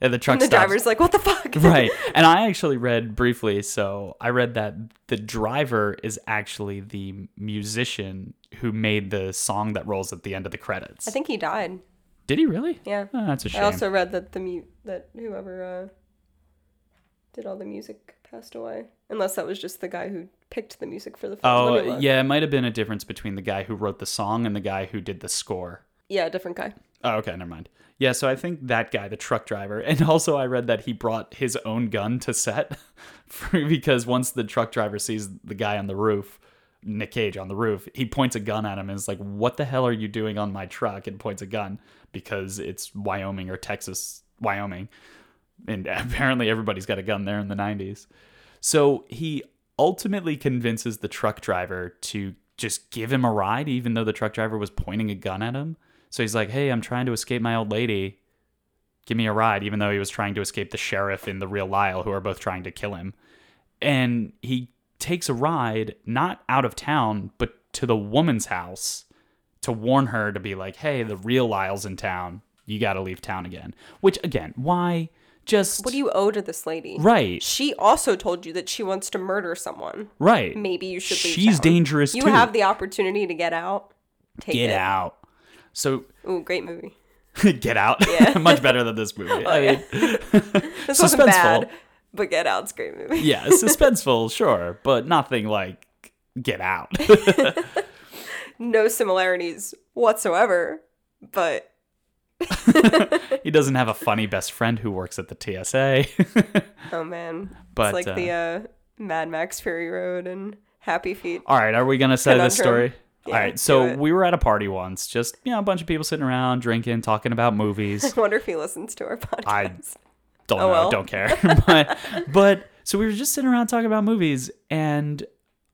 Speaker 1: And the truck
Speaker 2: And the
Speaker 1: stops.
Speaker 2: driver's like, "What the fuck?"
Speaker 1: right. And I actually read briefly. So I read that the driver is actually the musician who made the song that rolls at the end of the credits.
Speaker 2: I think he died.
Speaker 1: Did he really?
Speaker 2: Yeah.
Speaker 1: Oh, that's a shame.
Speaker 2: I also read that the mute that whoever uh, did all the music passed away. Unless that was just the guy who picked the music for the film.
Speaker 1: Oh, yeah, it might have been a difference between the guy who wrote the song and the guy who did the score.
Speaker 2: Yeah, different guy.
Speaker 1: Oh, okay, never mind. Yeah, so I think that guy, the truck driver, and also I read that he brought his own gun to set for, because once the truck driver sees the guy on the roof, Nick Cage on the roof, he points a gun at him and is like, "What the hell are you doing on my truck?" and points a gun because it's Wyoming or Texas, Wyoming, and apparently everybody's got a gun there in the '90s. So he ultimately convinces the truck driver to just give him a ride, even though the truck driver was pointing a gun at him. So he's like, Hey, I'm trying to escape my old lady. Give me a ride, even though he was trying to escape the sheriff and the real Lyle, who are both trying to kill him. And he takes a ride, not out of town, but to the woman's house to warn her to be like, Hey, the real Lyle's in town. You got to leave town again. Which, again, why? Just.
Speaker 2: What do you owe to this lady?
Speaker 1: Right.
Speaker 2: She also told you that she wants to murder someone.
Speaker 1: Right.
Speaker 2: Maybe you should leave
Speaker 1: She's
Speaker 2: town.
Speaker 1: dangerous
Speaker 2: You
Speaker 1: too.
Speaker 2: have the opportunity to get out. Take
Speaker 1: Get
Speaker 2: it.
Speaker 1: out. So
Speaker 2: Ooh, great movie.
Speaker 1: get out.
Speaker 2: Yeah. Oh,
Speaker 1: Much better than this movie. Oh, I mean,
Speaker 2: This wasn't bad, but Get Out's a great movie.
Speaker 1: yeah, suspenseful, sure, but nothing like get out.
Speaker 2: No similarities whatsoever, but
Speaker 1: he doesn't have a funny best friend who works at the TSA.
Speaker 2: oh man,
Speaker 1: But,
Speaker 2: it's like the uh, Mad Max Fury Road and Happy Feet.
Speaker 1: All right, are we gonna say this story?
Speaker 2: Yeah,
Speaker 1: All right, so we were at a party once, just you know, a bunch of people sitting around drinking, talking about movies.
Speaker 2: I wonder if he listens to our podcast.
Speaker 1: I don't
Speaker 2: Oh,
Speaker 1: know,
Speaker 2: well.
Speaker 1: don't care. but, but so we were just sitting around talking about movies, and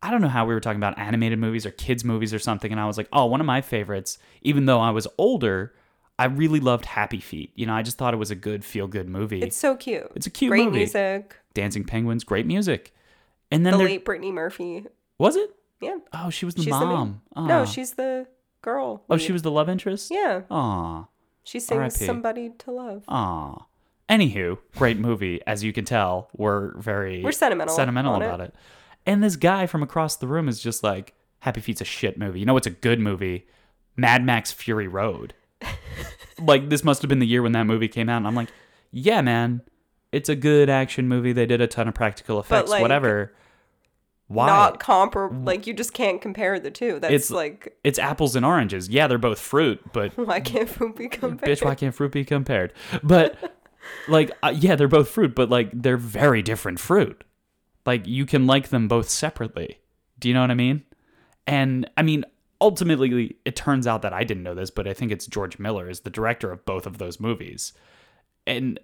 Speaker 1: I don't know how we were talking about animated movies or kids movies or something, and I was like, oh, one of my favorites, even though I was older, I really loved Happy Feet. You know, I just thought it was a good feel good movie.
Speaker 2: It's so cute.
Speaker 1: It's a cute
Speaker 2: great
Speaker 1: movie.
Speaker 2: music.
Speaker 1: Dancing Penguins, great music. And then
Speaker 2: The
Speaker 1: there
Speaker 2: late Brittany Murphy.
Speaker 1: was it?
Speaker 2: Yeah,
Speaker 1: Oh, she was the
Speaker 2: she's
Speaker 1: mom.
Speaker 2: the main. No,
Speaker 1: ah.
Speaker 2: she's the girl.
Speaker 1: Oh,
Speaker 2: lead.
Speaker 1: she was the love interest?
Speaker 2: Yeah,
Speaker 1: Aw.
Speaker 2: she sings. "Somebody to Love."
Speaker 1: Aw. Anywho, great movie. As you can tell, we're very
Speaker 2: We're sentimental
Speaker 1: sentimental
Speaker 2: on it.
Speaker 1: about it. And this guy from across the room is just like, Happy Feet's a shit movie. You know it's a good movie? Mad Max Fury Road. Like this must have been the year when that movie came out, and I'm like, yeah, man, it's a good action movie. They did a ton of practical effects,
Speaker 2: like,
Speaker 1: whatever. Why?
Speaker 2: Not comparable. Like you just can't compare the two. That's
Speaker 1: It's-
Speaker 2: like
Speaker 1: it's apples and oranges. Yeah, they're both fruit, but
Speaker 2: why can't fruit be compared?
Speaker 1: bitch, why can't fruit be compared? But like, uh, yeah, they're both fruit, but like they're very different fruit. Like you can like them both separately. Do you know what I mean? And I mean, ultimately, it turns out that I didn't know this, but I think it's George Miller is the director of both of those movies, and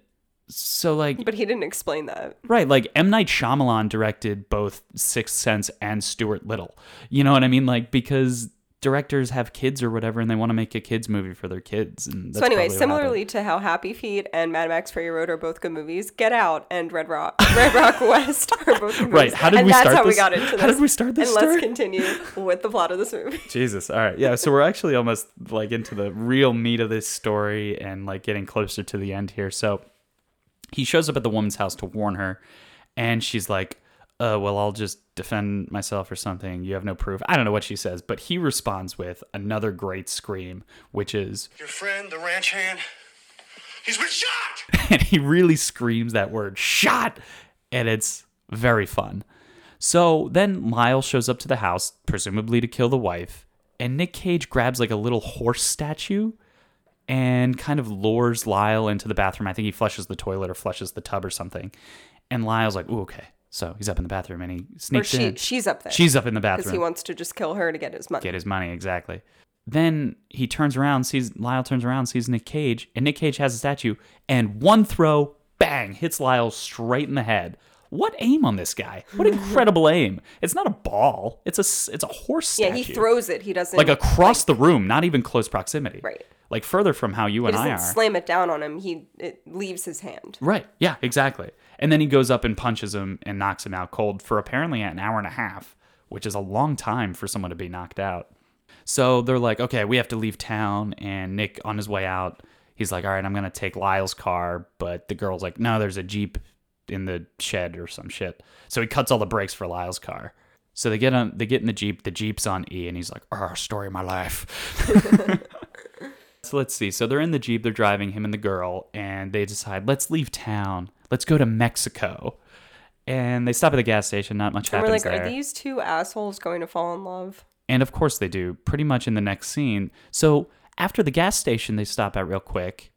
Speaker 1: so like
Speaker 2: But he didn't explain that.
Speaker 1: Right, like M Night Shyamalan directed both Sixth Sense and Stuart Little. You know what I mean? Like because directors have kids or whatever, and they want to make a kids movie for their kids.
Speaker 2: So anyway,
Speaker 1: probably what happened.
Speaker 2: similarly to how Happy Feet and Mad Max Fury Road are both good movies, Get Out and Red Rock Red Rock West are both good movies.
Speaker 1: Right, how did
Speaker 2: and
Speaker 1: we
Speaker 2: that's
Speaker 1: start
Speaker 2: how we
Speaker 1: this-
Speaker 2: got into this.
Speaker 1: how did we start this
Speaker 2: And let's continue with the plot of this movie.
Speaker 1: Jesus. All right. Yeah. So we're actually almost like into the real meat of this story and like getting closer to the end here. So he shows up at the woman's house to warn her, and she's like, uh, well, I'll just defend myself or something. You have no proof. I don't know what she says, but he responds with another great scream, which is,
Speaker 3: Your friend, the ranch hand, he's been shot!
Speaker 1: and he really screams that word, shot, and it's very fun. So then Lyle shows up to the house, presumably to kill the wife, and Nick Cage grabs like a little horse statue and kind of lures Lyle into the bathroom. I think he flushes the toilet or flushes the tub or something. And Lyle's like, Ooh, okay. So he's up in the bathroom and he sneaks
Speaker 2: she,
Speaker 1: in.
Speaker 2: she's up there.
Speaker 1: She's up in the
Speaker 2: because
Speaker 1: bathroom
Speaker 2: he wants to just kill her to get his money.
Speaker 1: get his money exactly. Then he turns around, sees Lyle turns around, sees Nick Cage, and Nick Cage has a statue, and one throw, bang, hits Lyle straight in the head. What aim on this guy? What incredible aim! It's not a ball. It's a it's a horse statue.
Speaker 2: yeah, he throws it. He doesn't
Speaker 1: like across the room, not even close proximity.
Speaker 2: Right.
Speaker 1: Like further from how you
Speaker 2: He
Speaker 1: and I are.
Speaker 2: slam it down on him. He it leaves his hand.
Speaker 1: Right. Yeah, exactly. And then he goes up and punches him and knocks him out cold for apparently an hour and a half, which is a long time for someone to be knocked out. So they're like, okay, we have to leave town. And Nick, on his way out, he's like, all right, I'm going to take Lyle's car. But the girl's like, no, there's a Jeep in the shed or some shit. So he cuts all the brakes for Lyle's car. So they get on, they get in the Jeep. The Jeep's on E, and he's like, oh, story of my life. So let's see. So they're in the Jeep, they're driving him and the girl, and they decide, let's leave town. Let's go to Mexico. And they stop at the gas station, not much
Speaker 2: And we're
Speaker 1: happens
Speaker 2: like,
Speaker 1: there.
Speaker 2: are these two assholes going to fall in love?
Speaker 1: And of course they do, pretty much in the next scene. So after the gas station they stop at real quick.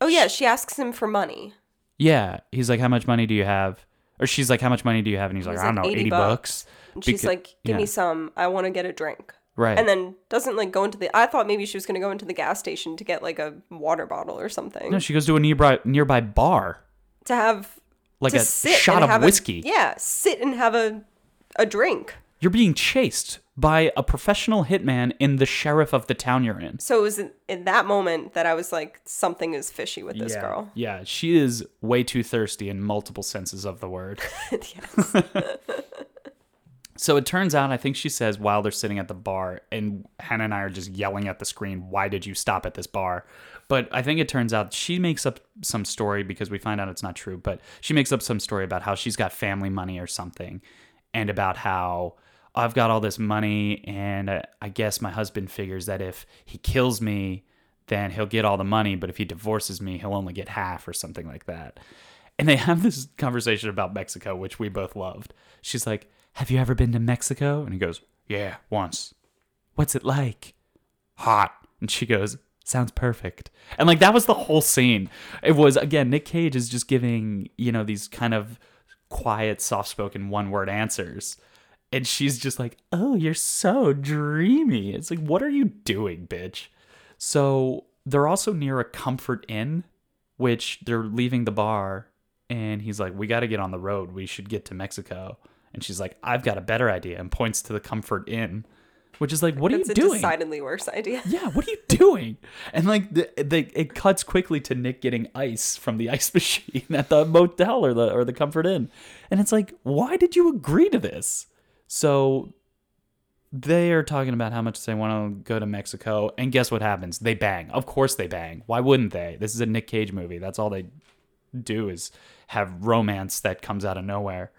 Speaker 2: Oh yeah, she asks him for money.
Speaker 1: Yeah, he's like, How much money do you have? Or she's like, How much money do you have? And he's like,
Speaker 2: He's
Speaker 1: I don't
Speaker 2: like,
Speaker 1: know,
Speaker 2: 80
Speaker 1: 80
Speaker 2: bucks.
Speaker 1: bucks.
Speaker 2: And she's
Speaker 1: Beca-
Speaker 2: like, give
Speaker 1: yeah.
Speaker 2: me some. I want to get a drink.
Speaker 1: Right.
Speaker 2: And then doesn't like go into the. I thought maybe she was going to go into the gas station to get like a water bottle or something
Speaker 1: no, she goes to a nearby nearby bar.
Speaker 2: to have
Speaker 1: Like
Speaker 2: to
Speaker 1: a shot of whiskey.
Speaker 2: A, yeah, sit and have a a drink.
Speaker 1: You're being chased by a professional hitman in the sheriff of the town you're in.
Speaker 2: So it was in, in that moment that I was like, something is fishy with this
Speaker 1: yeah.
Speaker 2: girl.
Speaker 1: Yeah, she is way too thirsty in multiple senses of the word.
Speaker 2: yes.
Speaker 1: so it turns out, I think she says while they're sitting at the bar, and Hannah and I are just yelling at the screen, Why did you stop at this bar? But I think it turns out she makes up some story because we find out it's not true, but she makes up some story about how she's got family money or something, and about how I've got all this money, and I guess my husband figures that if he kills me, then he'll get all the money, but if he divorces me, he'll only get half or something like that. And they have this conversation about Mexico, which we both loved. She's like, Have you ever been to Mexico? And he goes, Yeah, once. What's it like? Hot. And she goes, Sounds perfect. And like that was the whole scene. It was, again, Nick Cage is just giving, you know, these kind of quiet, soft spoken one word answers. And she's just like, Oh, you're so dreamy. It's like, What are you doing, bitch? So they're also near a comfort inn, which they're leaving the bar. And he's like, We got to get on the road. We should get to Mexico. And she's like, I've got a better idea and points to the comfort inn, which is like, What are you doing?
Speaker 2: decidedly worse idea.
Speaker 1: yeah, what are you doing? And like the, the it cuts quickly to Nick getting ice from the ice machine at the motel or the or the Comfort Inn. And it's like, why did you agree to this? So they are talking about how much they want to go to Mexico, and guess what happens? They bang. Of course they bang. Why wouldn't they? This is a Nick Cage movie. That's all they do is have romance that comes out of nowhere.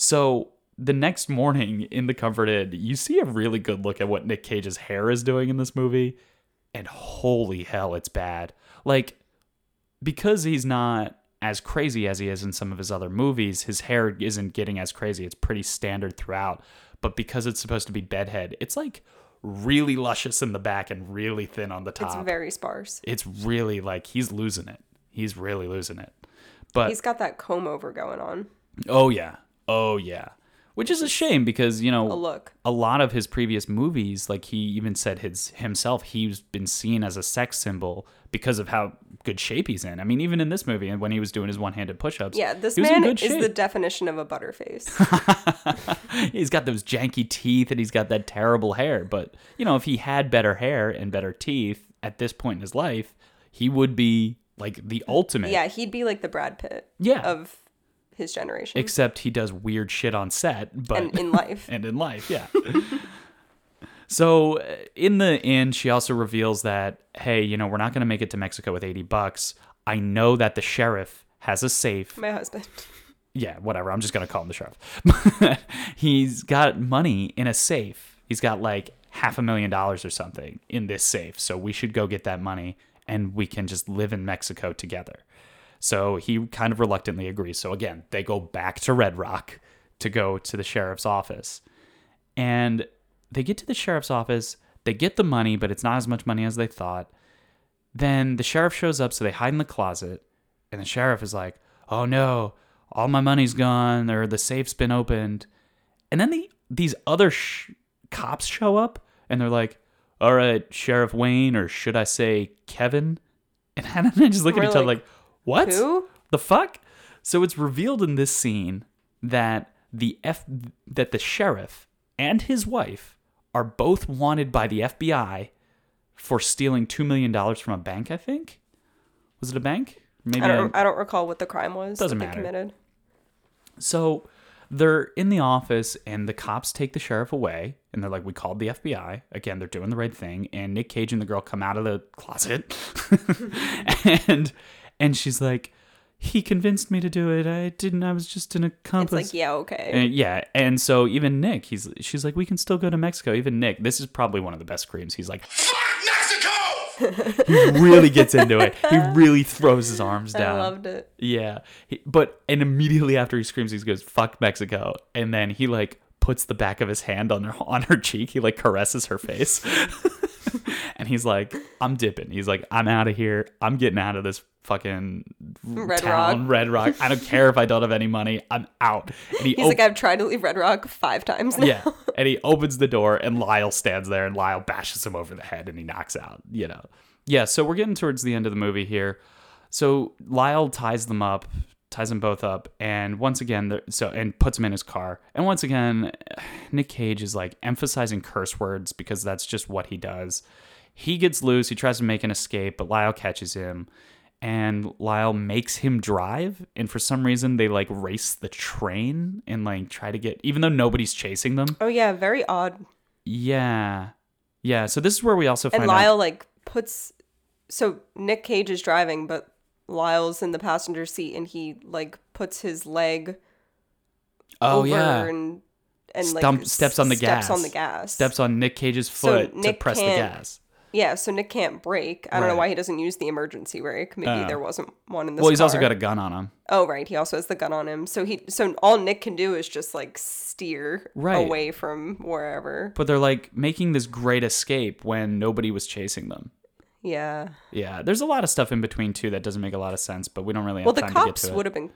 Speaker 1: So the next morning in the Comfort Inn, you see a really good look at what Nick Cage's hair is doing in this movie. and holy hell, it's bad. Like, because he's not as crazy as he is in some of his other movies, his hair isn't getting as crazy. It's pretty standard throughout. But because it's supposed to be bedhead, it's like really luscious in the back and really thin on the top.
Speaker 2: It's very sparse.
Speaker 1: It's really like he's losing it. He's really losing it. But
Speaker 2: He's got that comb over going on.
Speaker 1: oh yeah. Oh yeah. Which is a shame because, you know,
Speaker 2: A look.
Speaker 1: a lot of his previous movies, like he even said his himself, he's been seen as a sex symbol because of how good shape he's in. I mean, even in this movie, and when he was doing his one-handed push-ups,
Speaker 2: Yeah, this
Speaker 1: he was in
Speaker 2: man is the definition of a butterface.
Speaker 1: he's got those janky teeth and he's got that terrible hair. But you know, if he had better hair and better teeth at this point in his life, he would be like the ultimate.
Speaker 2: yeah, he'd be like the Brad Pitt
Speaker 1: Yeah.
Speaker 2: of his generation.
Speaker 1: Except he does weird shit on set, but
Speaker 2: and in life.
Speaker 1: and in life, yeah. so uh, in the end, she also reveals that, hey, you know, we're not going to make it to Mexico with 80 bucks. I know that the sheriff has a safe.
Speaker 2: My husband.
Speaker 1: Yeah, whatever. I'm just going to call him the sheriff. He's got money in a safe. He's got like half a million dollars or something in this safe. So we should go get that money and we can just live in Mexico together. So he kind of reluctantly agrees. So again, they go back to Red Rock to go to the sheriff's office. And they get to the sheriff's office, they get the money, but it's not as much money as they thought. Then the sheriff shows up, so they hide in the closet. And the sheriff is like, oh no, all my money's gone, or the safe's been opened. And then the, these other sh- cops show up, and they're like, all right, Sheriff Wayne, or should I say Kevin? And Hannah and I just look at each other
Speaker 2: like,
Speaker 1: like, what?
Speaker 2: Who?
Speaker 1: The fuck? So it's revealed in this scene that the F that the sheriff and his wife are both wanted by the FBI for stealing two million dollars from a bank. I think was it a bank? Maybe
Speaker 2: I don't.
Speaker 1: I-
Speaker 2: I don't recall what the crime was.
Speaker 1: Doesn't
Speaker 2: that
Speaker 1: matter.
Speaker 2: They committed.
Speaker 1: So they're in the office and the cops take the sheriff away and they're like, We called the FBI. Again, they're doing the right thing. And Nick Cage and the girl come out of the closet and and she's like, He convinced me to do it. I didn't I was just an accomplice.
Speaker 2: It's
Speaker 1: accomplice.
Speaker 2: like yeah, okay.
Speaker 1: And yeah, and so even Nick, he's she's like, We can still go to Mexico. Even Nick, this is probably one of the best screams. He's like
Speaker 3: Fuck Mexico!
Speaker 1: he really gets into it. He really throws his arms down.
Speaker 2: I loved it.
Speaker 1: Yeah. He, but and immediately after he screams, he goes, "Fuck Mexico!" And then he like puts the back of his hand on her on her cheek. He like caresses her face, and he's like, "I'm dipping." He's like, "I'm out of here. I'm getting out of this fucking
Speaker 2: Red
Speaker 1: town,
Speaker 2: Rock.
Speaker 1: Red Rock. I don't care if I don't have any money. I'm out." And he
Speaker 2: He's
Speaker 1: op-
Speaker 2: like, I've tried to leave Red Rock five times now.
Speaker 1: yeah, and he opens the door, and Lyle stands there, and Lyle bashes him over the head, and he knocks out. You know, yeah. So we're getting towards the end of the movie here. So Lyle ties them up, ties them both up, and once again, so and puts them in his car. And once again, Nick Cage is like emphasizing curse words because that's just what he does. He gets loose. He tries to make an escape, but Lyle catches him. And Lyle makes him drive, and for some reason they like race the train and like try to get, even though nobody's chasing them.
Speaker 2: Oh yeah, very odd.
Speaker 1: Yeah. Yeah. So this is where we also find
Speaker 2: And
Speaker 1: out.
Speaker 2: Lyle like puts. So Nick Cage is driving, but Lyle's in the passenger seat, and he like puts his leg
Speaker 1: oh
Speaker 2: over
Speaker 1: yeah.
Speaker 2: and and
Speaker 1: Stump,
Speaker 2: like
Speaker 1: steps on the
Speaker 2: steps
Speaker 1: gas.
Speaker 2: on the gas.
Speaker 1: Steps on Nick Cage's
Speaker 2: So
Speaker 1: foot to press the gas.
Speaker 2: Yeah, so Nick can't brake. I don't know why he doesn't use the emergency brake. Maybe
Speaker 1: Oh.
Speaker 2: there wasn't one in this.
Speaker 1: Well, he's also got a gun on him.
Speaker 2: Oh right, he also has the gun on him. So he so all Nick can do is just like steer
Speaker 1: Right.
Speaker 2: away from wherever.
Speaker 1: But they're like making this great escape when nobody was chasing them.
Speaker 2: Yeah.
Speaker 1: Yeah. There's a lot of stuff in between too that doesn't make a lot of sense, but we don't really have
Speaker 2: Well, the
Speaker 1: time to get
Speaker 2: cops
Speaker 1: to it.
Speaker 2: would have been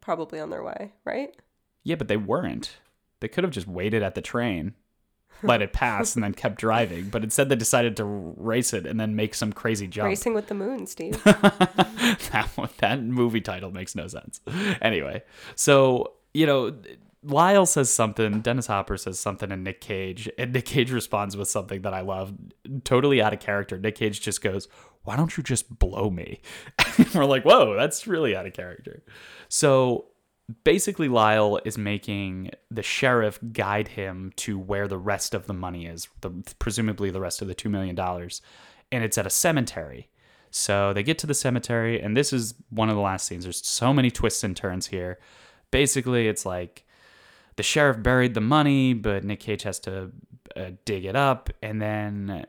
Speaker 2: probably on their way, right?
Speaker 1: Yeah, but they weren't. They could have just waited at the train, let it pass, and then kept driving. But instead, they decided to race it and then make some crazy jump.
Speaker 2: Racing with the moon, Steve.
Speaker 1: that one- that movie title makes no sense. Anyway, so you know, Lyle says something, Dennis Hopper says something, and Nick Cage, and Nick Cage responds with something that I love, totally out of character. Nick Cage just goes, "Why don't you just blow me?" We're like, "Whoa, that's really out of character." So basically Lyle is making the sheriff guide him to where the rest of the money is, the, presumably the rest of the $2 million. And it's at a cemetery. So they get to the cemetery, and this is one of the last scenes. There's so many twists and turns here. Basically, it's like the sheriff buried the money, but Nick Cage has to uh, dig it up. And then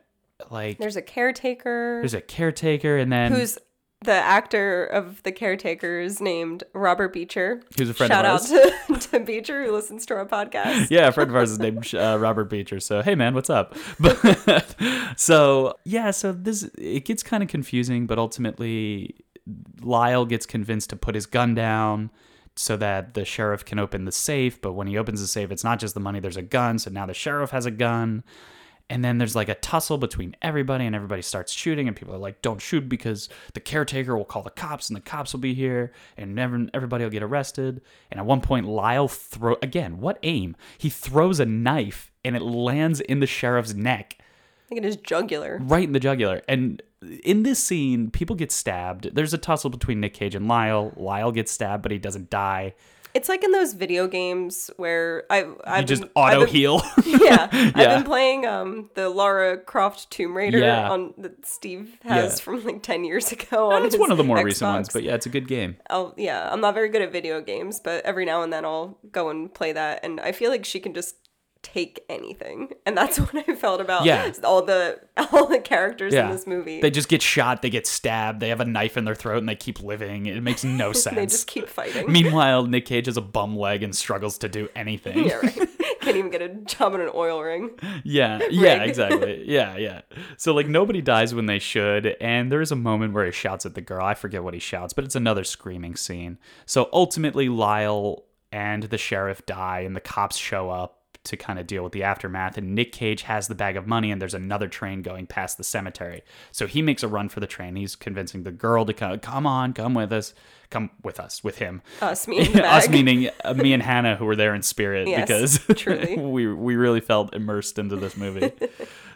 Speaker 1: like
Speaker 2: There's a caretaker
Speaker 1: there's a caretaker, and then
Speaker 2: who's the actor of the caretaker is named Robert Beecher.
Speaker 1: Who's a friend
Speaker 2: Shout
Speaker 1: of
Speaker 2: out to, to Beecher who listens to our podcast.
Speaker 1: yeah, a friend of ours is named uh, Robert Beecher. So hey, man, what's up? But so yeah, so this it gets kind of confusing, but ultimately Lyle gets convinced to put his gun down so that the sheriff can open the safe. But when he opens the safe, it's not just the money; there's a gun. So now the sheriff has a gun. And then there's like a tussle between everybody, and everybody starts shooting, and people are like, "Don't shoot because the caretaker will call the cops, and the cops will be here, and everybody will get arrested." And at one point, Lyle throw again. What aim? He throws a knife, and it lands in the sheriff's neck,
Speaker 2: I think it is jugular.
Speaker 1: right in the jugular. And in this scene, people get stabbed. There's a tussle between Nick Cage and Lyle. Lyle gets stabbed, but he doesn't die.
Speaker 2: It's like in those video games where I I've
Speaker 1: just auto
Speaker 2: been-
Speaker 1: heal.
Speaker 2: yeah, I've been playing um the Lara Croft Tomb Raider
Speaker 1: Yeah.
Speaker 2: on that Steve has
Speaker 1: Yeah.
Speaker 2: from like ten years ago. on
Speaker 1: it's
Speaker 2: his
Speaker 1: one of the more recent ones, but yeah, it's a good game.
Speaker 2: I'll, yeah, I'm not very good at video games, but every now and then I'll go and play that, and I feel like she can just take anything, and that's what I felt about
Speaker 1: Yeah.
Speaker 2: all the all the characters
Speaker 1: Yeah.
Speaker 2: in this movie.
Speaker 1: They just get shot, they get stabbed, they have a knife in their throat, and they keep living. It makes no sense.
Speaker 2: They just keep fighting.
Speaker 1: Meanwhile, Nick Cage has a bum leg and struggles to do anything.
Speaker 2: yeah, right. Can't even get a job in an oil ring.
Speaker 1: Yeah, yeah, exactly. Yeah, yeah. So like nobody dies when they should, and there is a moment where he shouts at the girl. I forget what he shouts, but it's another screaming scene. So ultimately, Lyle and the sheriff die, and the cops show up to kind of deal with the aftermath. And Nick Cage has the bag of money, and there's another train going past the cemetery. So he makes a run for the train. He's convincing the girl to come, come on, come with us, come with us, with him.
Speaker 2: Us, me, and the
Speaker 1: Us meaning uh, me and Hannah, who were there in spirit,
Speaker 2: Yes,
Speaker 1: because
Speaker 2: truly.
Speaker 1: we we really felt immersed into this movie.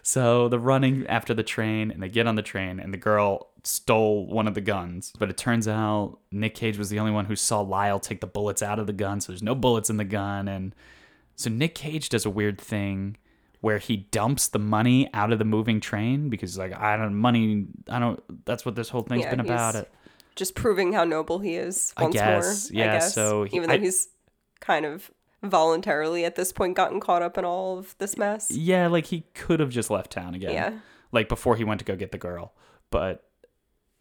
Speaker 1: so the running after the train, and they get on the train, and the girl stole one of the guns. But it turns out Nick Cage was the only one who saw Lyle take the bullets out of the gun, so there's no bullets in the gun. And so Nick Cage does a weird thing where he dumps the money out of the moving train because like, I don't money. I don't. That's what this whole thing's
Speaker 2: Yeah,
Speaker 1: been about. It.
Speaker 2: Just proving how noble he is
Speaker 1: I
Speaker 2: once
Speaker 1: guess,
Speaker 2: more.
Speaker 1: yeah,
Speaker 2: I guess.
Speaker 1: so he-
Speaker 2: even though
Speaker 1: I-
Speaker 2: he's kind of voluntarily at this point gotten caught up in all of this mess.
Speaker 1: Yeah, like he could have just left town again.
Speaker 2: Yeah.
Speaker 1: Like before he went to go get the girl. But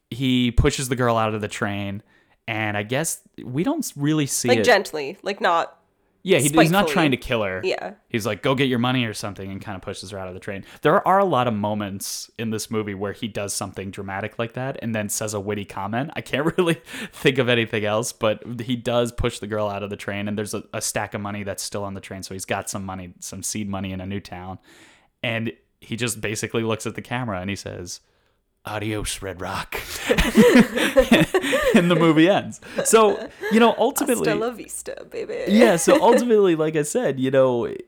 Speaker 1: he pushes the girl out of the train and I guess we don't really see
Speaker 2: Like
Speaker 1: it.
Speaker 2: gently, like not
Speaker 1: yeah, he, he's not trying to kill her.
Speaker 2: yeah.
Speaker 1: He's like, go get your money or something, and kind of pushes her out of the train. There are a lot of moments in this movie where he does something dramatic like that and then says a witty comment. I can't really think of anything else, but he does push the girl out of the train, and there's a, a stack of money that's still on the train. So he's got some money, some seed money in a new town. And he just basically looks at the camera and he says, Adios, Red Rock. and the movie ends. So, you know, ultimately.
Speaker 2: Hasta la vista, baby.
Speaker 1: yeah, so ultimately, like I said, you know, it,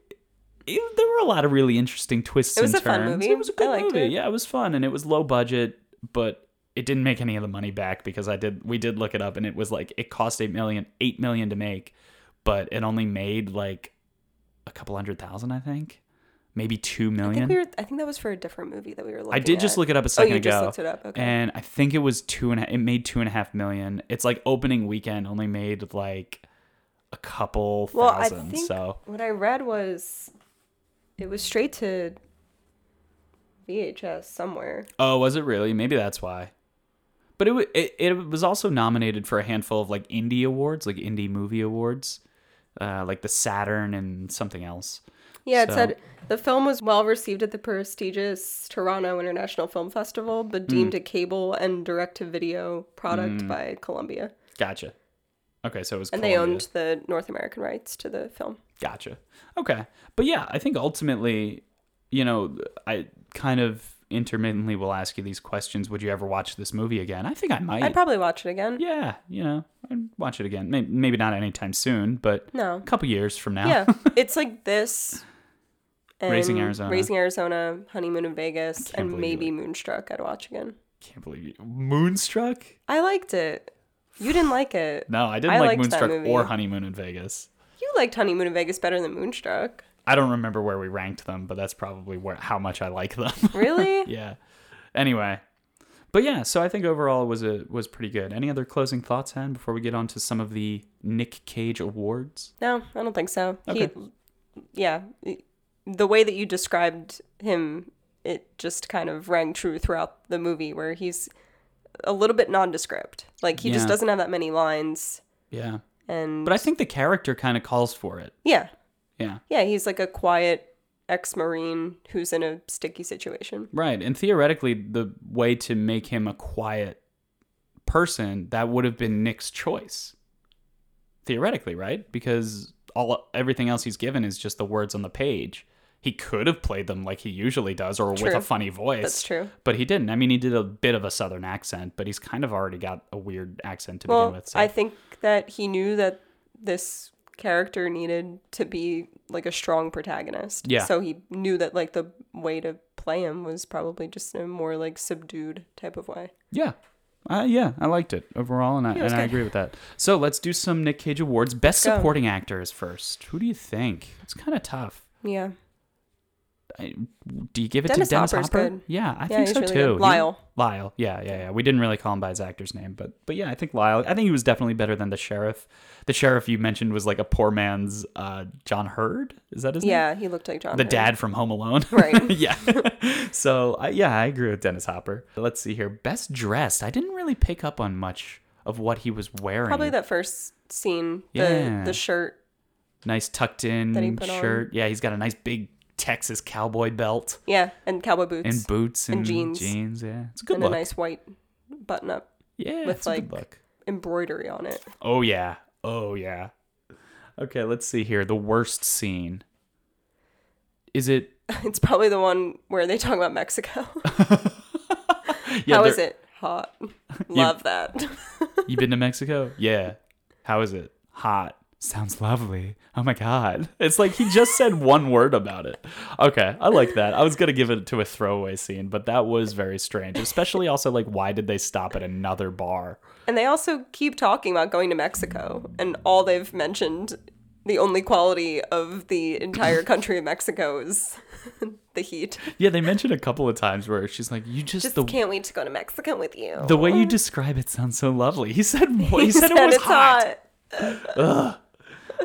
Speaker 1: there were a lot of really interesting twists
Speaker 2: It was
Speaker 1: and
Speaker 2: a fun movie.
Speaker 1: It was a
Speaker 2: I
Speaker 1: good
Speaker 2: liked
Speaker 1: movie.
Speaker 2: it.
Speaker 1: Yeah, it was fun and it was low budget, but it didn't make any of the money back because I did we did look it up and it was like it cost 8 million 8 million to make, but it only made like a couple hundred thousand, I think. Maybe two million.
Speaker 2: I think, we were, I think that was for a different movie that we were looking
Speaker 1: I did just look it up a
Speaker 2: Oh,
Speaker 1: second
Speaker 2: you
Speaker 1: ago.
Speaker 2: just looked it up. Okay.
Speaker 1: And I think it was two and a, it made two and a half million. It's like opening weekend only made like a couple
Speaker 2: well, I
Speaker 1: thousand.
Speaker 2: think
Speaker 1: so
Speaker 2: what I read was it was straight to VHS somewhere.
Speaker 1: Oh, was it really? Maybe that's why. But it, it it was also nominated for a handful of like indie awards, like indie movie awards, uh, like the Saturn and something else.
Speaker 2: Yeah, it said the film was well received at the prestigious Toronto International Film Festival, but
Speaker 1: Hmm.
Speaker 2: deemed a cable and direct to video product by Columbia.
Speaker 1: Gotcha. Okay, so it was
Speaker 2: And they owned the North American rights to the film.
Speaker 1: Gotcha. Okay. But yeah, I think ultimately, you know, I kind of intermittently will ask you these questions. Would you ever watch this movie again? I think I might.
Speaker 2: I'd probably watch it again.
Speaker 1: yeah, you know, I'd watch it again. Maybe, maybe not anytime soon, but
Speaker 2: No.
Speaker 1: a couple years from now.
Speaker 2: Yeah, it's like this.
Speaker 1: Raising Arizona.
Speaker 2: Raising Arizona, Honeymoon in Vegas, and maybe Moonstruck. I'd watch again.
Speaker 1: Can't believe you. Moonstruck?
Speaker 2: I liked it. You didn't like it.
Speaker 1: No, I didn't
Speaker 2: I
Speaker 1: like Moonstruck or Honeymoon in Vegas.
Speaker 2: You liked Honeymoon in Vegas better than Moonstruck.
Speaker 1: I don't remember where we ranked them, but that's probably where how much I like them.
Speaker 2: Really?
Speaker 1: yeah. Anyway, but yeah, so I think overall it was a was pretty good. Any other closing thoughts, Han, before we get on to some of the Nick Cage awards?
Speaker 2: No, I don't think so.
Speaker 1: Okay.
Speaker 2: He, yeah, the way that you described him it just kind of rang true throughout the movie where he's a little bit nondescript. Like he just doesn't have that many lines
Speaker 1: Yeah.
Speaker 2: and
Speaker 1: But I think the character kind of calls for it.
Speaker 2: yeah.
Speaker 1: Yeah.
Speaker 2: Yeah, he's like a quiet ex-marine who's in a sticky situation.
Speaker 1: Right. And theoretically, the way to make him a quiet person, that would have been Nick's choice. Theoretically, right? Because all everything else he's given is just the words on the page. He could have played them like he usually does or with a funny voice.
Speaker 2: That's true.
Speaker 1: But he didn't. I mean, he did a bit of a southern accent, but he's kind of already got a weird accent to
Speaker 2: Well,
Speaker 1: begin with. So.
Speaker 2: I think that he knew that this character needed to be like a strong protagonist.
Speaker 1: Yeah.
Speaker 2: So he knew that like the way to play him was probably just in a more like subdued type of way.
Speaker 1: Yeah. Uh, yeah, I liked it overall, and I, and I agree with that. So let's do some Nick Cage awards. Best supporting actors first. Who do you think? It's kind of tough.
Speaker 2: Yeah.
Speaker 1: I, do you give it
Speaker 2: Dennis
Speaker 1: to Dennis
Speaker 2: Hopper's
Speaker 1: Hopper?
Speaker 2: good.
Speaker 1: Yeah, I
Speaker 2: Yeah,
Speaker 1: think so
Speaker 2: really
Speaker 1: too.
Speaker 2: good.
Speaker 1: He-
Speaker 2: Lyle.
Speaker 1: Lyle. Yeah, yeah, yeah. We didn't really call him by his actor's name, but but yeah, I think Lyle. I think he was definitely better than the sheriff. The sheriff you mentioned was like a poor man's uh, John Heard. Is that his name?
Speaker 2: Yeah, he looked like John.
Speaker 1: the
Speaker 2: Heard.
Speaker 1: dad from Home Alone.
Speaker 2: Right.
Speaker 1: yeah. so I yeah, I agree with Dennis Hopper. Let's see here. Best dressed. I didn't really pick up on much of what he was wearing.
Speaker 2: Probably that first scene, the
Speaker 1: Yeah.
Speaker 2: the shirt.
Speaker 1: nice tucked in
Speaker 2: put on.
Speaker 1: shirt. Yeah, he's got a nice big Texas cowboy belt
Speaker 2: Yeah, and cowboy boots.
Speaker 1: and boots and,
Speaker 2: And jeans.
Speaker 1: Jeans. Yeah, it's a good
Speaker 2: and
Speaker 1: look.
Speaker 2: a nice white button up
Speaker 1: yeah,
Speaker 2: with,
Speaker 1: it's a good
Speaker 2: like-
Speaker 1: look.
Speaker 2: embroidery on it.
Speaker 1: Oh yeah. Oh yeah. Okay, let's see here. The worst scene. Is it?
Speaker 2: It's probably the one where they talk about Mexico.
Speaker 1: Yeah,
Speaker 2: How is
Speaker 1: they're-
Speaker 2: it? Hot. Love that.
Speaker 1: You been to Mexico? Yeah. How is it? Hot. Sounds lovely. Oh my god. It's like he just said one word about it. Okay, I like that. I was gonna give it to a throwaway scene, but that was very strange. Especially also like why did they stop at another bar?
Speaker 2: And they also keep talking about going to Mexico, and all they've mentioned, the only quality of the entire country of Mexico is the heat.
Speaker 1: Yeah, they mentioned a couple of times where she's like, "You just,
Speaker 2: Just
Speaker 1: the
Speaker 2: can't wait to go to Mexico with you.
Speaker 1: the way you describe it sounds so lovely." He said he,
Speaker 2: He
Speaker 1: said, it was
Speaker 2: it's
Speaker 1: hot.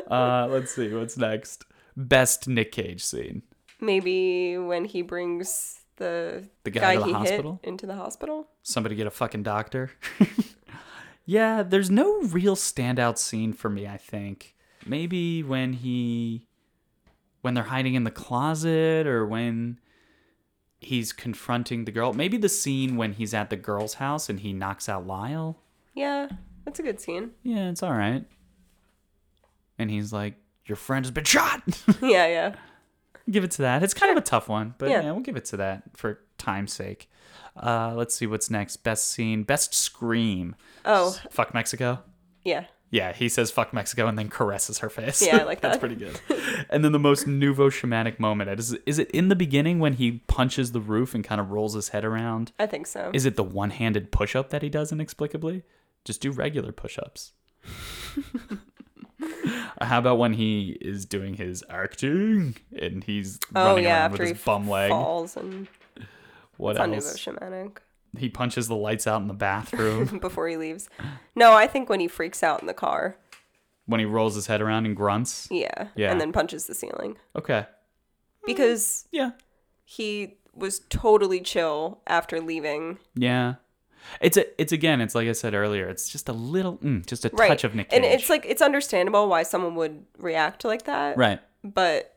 Speaker 1: Uh, let's see what's next. Best Nick Cage scene.
Speaker 2: Maybe when he brings the,
Speaker 1: The guy to the
Speaker 2: he
Speaker 1: hospital?
Speaker 2: hit into the hospital.
Speaker 1: somebody get a fucking doctor. yeah, there's no real standout scene for me, I think. Maybe when he when they're hiding in the closet or when he's confronting the girl. Maybe the scene when he's at the girl's house and he knocks out Lyle.
Speaker 2: Yeah, that's a good scene.
Speaker 1: Yeah, it's all right. And he's like, "Your friend has been shot."
Speaker 2: yeah, yeah.
Speaker 1: give it to that. It's kind of a tough one, but yeah.
Speaker 2: Yeah.
Speaker 1: we'll give it to that for time's sake. Uh, let's see what's next. Best scene, best scream.
Speaker 2: Oh,
Speaker 1: Fuck Mexico.
Speaker 2: yeah.
Speaker 1: Yeah, he says fuck Mexico and then caresses her face.
Speaker 2: Yeah, I like that.
Speaker 1: That's pretty good. and then the most nouveau shamanic moment is is it in the beginning when he punches the roof and kind of rolls his head around?
Speaker 2: I think so.
Speaker 1: Is it the one-handed push-up that he does inexplicably? Just do regular push-ups. How about when he is doing his acting and he's
Speaker 2: oh
Speaker 1: running
Speaker 2: yeah,
Speaker 1: around with his bum leg?
Speaker 2: falls and
Speaker 1: What
Speaker 2: it's on Nouveau
Speaker 1: else?
Speaker 2: Shamanic
Speaker 1: He punches the lights out in the bathroom
Speaker 2: before he leaves. No, I think when he freaks out in the car.
Speaker 1: when he rolls his head around and grunts.
Speaker 2: Yeah.
Speaker 1: Yeah.
Speaker 2: And then punches the ceiling
Speaker 1: Okay.
Speaker 2: because
Speaker 1: Yeah.
Speaker 2: he was totally chill after leaving.
Speaker 1: Yeah. It's a, it's again, it's like I said earlier, it's just a little, mm, just a
Speaker 2: Right.
Speaker 1: touch of Nick Cage.
Speaker 2: And it's like it's understandable why someone would react like that.
Speaker 1: right.
Speaker 2: But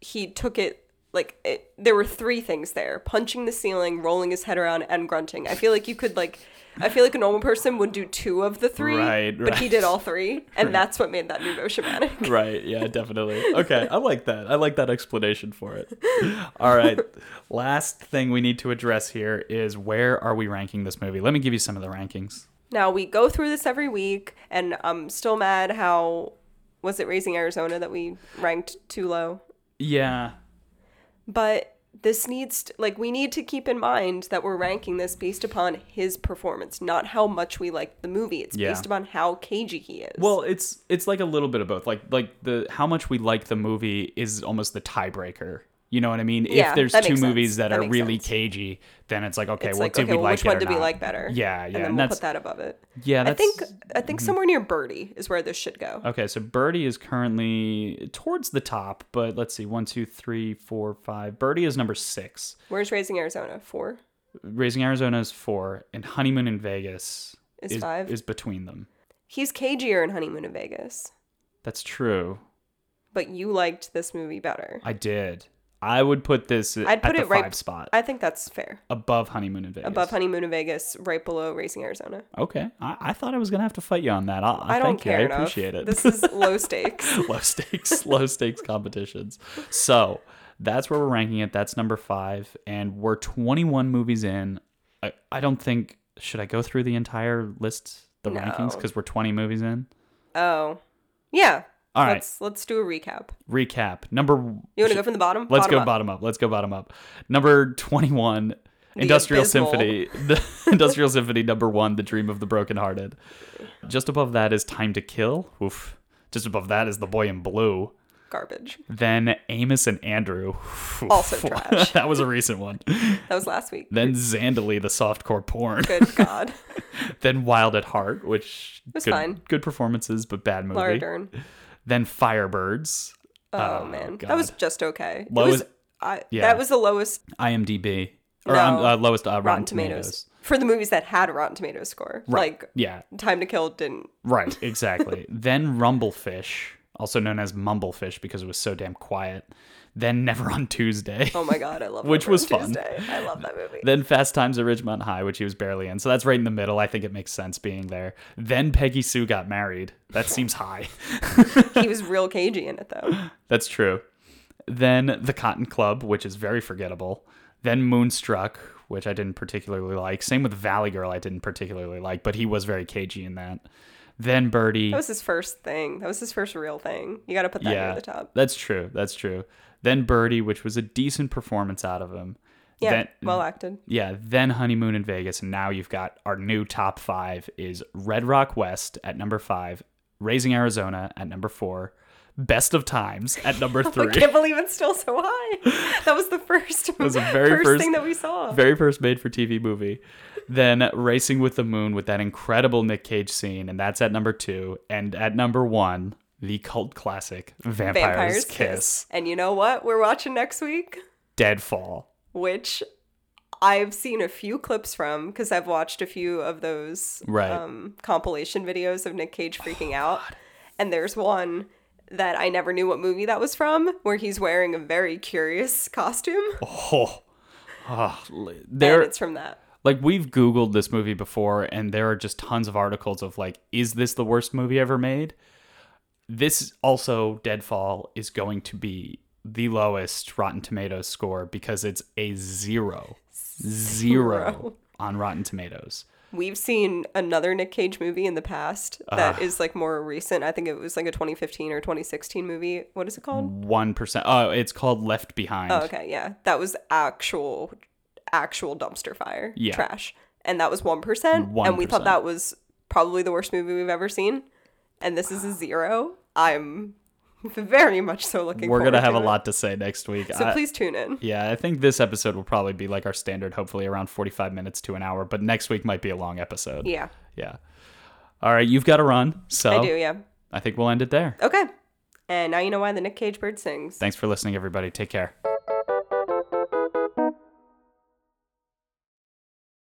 Speaker 2: he took it like it, there were three things there: punching the ceiling, rolling his head around, and grunting. I feel like you could like. I feel like a normal person would do two of the three,
Speaker 1: Right,
Speaker 2: but he did all three, and that's what made that nouveau shamanic.
Speaker 1: Right. Yeah, definitely. Okay. I like that. I like that explanation for it. All right. Last thing we need to address here is where are we ranking this movie? Let me give you some of the rankings.
Speaker 2: Now we go through this every week, and I'm still mad how was it Raising Arizona that we ranked too low.
Speaker 1: Yeah.
Speaker 2: But this needs to, like we need to keep in mind that we're ranking this based upon his performance, not how much we like the movie. It's
Speaker 1: Yeah.
Speaker 2: based upon how cagey he is.
Speaker 1: Well, it's it's like a little bit of both. Like like the how much we like the movie is almost the tiebreaker You know what I mean?
Speaker 2: Yeah,
Speaker 1: if there's two movies
Speaker 2: sense.
Speaker 1: that,
Speaker 2: That
Speaker 1: are really
Speaker 2: sense.
Speaker 1: cagey, then it's like, okay,
Speaker 2: It's
Speaker 1: well,
Speaker 2: like,
Speaker 1: did
Speaker 2: okay,
Speaker 1: we
Speaker 2: well,
Speaker 1: like
Speaker 2: which one did we like better?
Speaker 1: Yeah, yeah,
Speaker 2: And then
Speaker 1: and
Speaker 2: we'll put that above it.
Speaker 1: yeah.
Speaker 2: I think I think mm-hmm. somewhere near Birdy is where this should go.
Speaker 1: Okay, so Birdy is currently towards the top, but let's see, one, two, three, four, five. Birdy is number six.
Speaker 2: Where's Raising Arizona? Four.
Speaker 1: Raising Arizona is four, and Honeymoon in Vegas
Speaker 2: Is five?
Speaker 1: Is between them.
Speaker 2: He's cagier in Honeymoon in Vegas,
Speaker 1: That's true.
Speaker 2: but you liked this movie better.
Speaker 1: I did. I would put this
Speaker 2: I'd
Speaker 1: at
Speaker 2: put
Speaker 1: the
Speaker 2: it right
Speaker 1: five spot
Speaker 2: I think that's fair.
Speaker 1: above Honeymoon in Vegas.
Speaker 2: Above Honeymoon in Vegas, right below Raising Arizona.
Speaker 1: Okay, I, I thought I was gonna have to fight you on that. I,
Speaker 2: I don't
Speaker 1: thank you.
Speaker 2: care
Speaker 1: I appreciate it.
Speaker 2: This is low stakes.
Speaker 1: low stakes, low stakes competitions. So that's where we're ranking it. That's number five, and we're 21 movies in. I, I don't think should I go through the entire list, the rankings, because we're 20 movies in.
Speaker 2: Oh, yeah.
Speaker 1: All right.
Speaker 2: let's let's do a recap.
Speaker 1: Recap number.
Speaker 2: You want to go from the bottom?
Speaker 1: Let's
Speaker 2: bottom
Speaker 1: go
Speaker 2: up.
Speaker 1: bottom up. Let's go bottom up. Number 21. Industrial
Speaker 2: abysmal.
Speaker 1: Symphony, the Industrial Symphony number one, The Dream of the Brokenhearted. Just above that is Time to Kill. Oof. Just above that is The Boy in Blue.
Speaker 2: Garbage.
Speaker 1: Then Amos and Andrew.
Speaker 2: Also trash.
Speaker 1: that was a recent one.
Speaker 2: That was last week.
Speaker 1: Then Zandalee, the softcore porn.
Speaker 2: Good God.
Speaker 1: then Wild at Heart, which
Speaker 2: was
Speaker 1: good,
Speaker 2: fine.
Speaker 1: good performances, but bad movie.
Speaker 2: Laura Dern.
Speaker 1: Then Firebirds,
Speaker 2: Oh,
Speaker 1: Oh,
Speaker 2: man,
Speaker 1: God.
Speaker 2: that was just okay.
Speaker 1: Lowest-
Speaker 2: was, I,
Speaker 1: yeah.
Speaker 2: That was the lowest
Speaker 1: IMDb, or
Speaker 2: No.
Speaker 1: um, uh, lowest uh, Rotten,
Speaker 2: Rotten
Speaker 1: Tomatoes.
Speaker 2: Tomatoes. for the movies that had a Rotten Tomatoes score.
Speaker 1: Right.
Speaker 2: Like
Speaker 1: Yeah,
Speaker 2: Time to Kill didn't.
Speaker 1: right, exactly. then Rumblefish, also known as Mumblefish because it was so damn quiet. Then Never on Tuesday.
Speaker 2: Oh my God, I love
Speaker 1: Which
Speaker 2: Never
Speaker 1: was fun.
Speaker 2: I love that movie.
Speaker 1: Then Fast Times at Ridgemont High, which he was barely in. So that's right in the middle. I think it makes sense being there. Then Peggy Sue got married. That seems high.
Speaker 2: he was real cagey in it though.
Speaker 1: That's true. Then The Cotton Club, which is very forgettable. Then Moonstruck, which I didn't particularly like. Same with Valley Girl, I didn't particularly like, but he was very cagey in that. Then Birdy.
Speaker 2: That was his first thing. That was his first real thing. You got to put that
Speaker 1: yeah,
Speaker 2: near the top.
Speaker 1: that's true. That's true. Then Birdy, which was a decent performance out of him.
Speaker 2: Yeah,
Speaker 1: Then,
Speaker 2: well acted.
Speaker 1: yeah, then Honeymoon in Vegas, and now you've got our new top five is Red Rock West at number five, Raising Arizona at number four, Best of Times at number three.
Speaker 2: I can't believe it's still so high. That was the first.
Speaker 1: that was the very
Speaker 2: first,
Speaker 1: first-
Speaker 2: thing that we saw.
Speaker 1: very first made for TV movie. Then Racing with the Moon with that incredible Nick Cage scene, and that's at number two. And at number one, the cult classic Vampire's,
Speaker 2: Vampire's
Speaker 1: Kiss.
Speaker 2: Kiss. And you know what? We're watching next week,
Speaker 1: Deadfall.
Speaker 2: which I've seen a few clips from because I've watched a few of those
Speaker 1: Right.
Speaker 2: um, compilation videos of Nick Cage freaking out. And there's one that I never knew what movie that was from, where he's wearing a very curious costume.
Speaker 1: Oh, oh there.
Speaker 2: it's from that.
Speaker 1: Like we've Googled this movie before, and there are just tons of articles of like, is this the worst movie ever made? This also Deadfall is going to be the lowest Rotten Tomatoes score because it's a zero, zero
Speaker 2: Zero.
Speaker 1: on Rotten Tomatoes.
Speaker 2: We've seen another Nick Cage movie in the past that is like more recent. I think it was like a 2015 or 2016 movie. What is it called?
Speaker 1: One percent. Oh, it's called Left Behind.
Speaker 2: Oh, okay, yeah. That was actual actual dumpster fire.
Speaker 1: Yeah.
Speaker 2: Trash. And that was 1%, and we thought that was probably the worst movie we've ever seen. And this is a zero. I'm very much so looking forward to it.
Speaker 1: We're gonna have
Speaker 2: to
Speaker 1: a lot to say next week.
Speaker 2: So
Speaker 1: I-
Speaker 2: please tune in.
Speaker 1: yeah, I think this episode will probably be like our standard, hopefully around forty-five minutes to an hour. But next week might be a long episode.
Speaker 2: Yeah.
Speaker 1: Yeah. All right, you've got to run. So
Speaker 2: I do, yeah.
Speaker 1: I think we'll end it there.
Speaker 2: Okay. And now you know why the Nick Cage bird sings.
Speaker 1: Thanks for listening, everybody. Take care.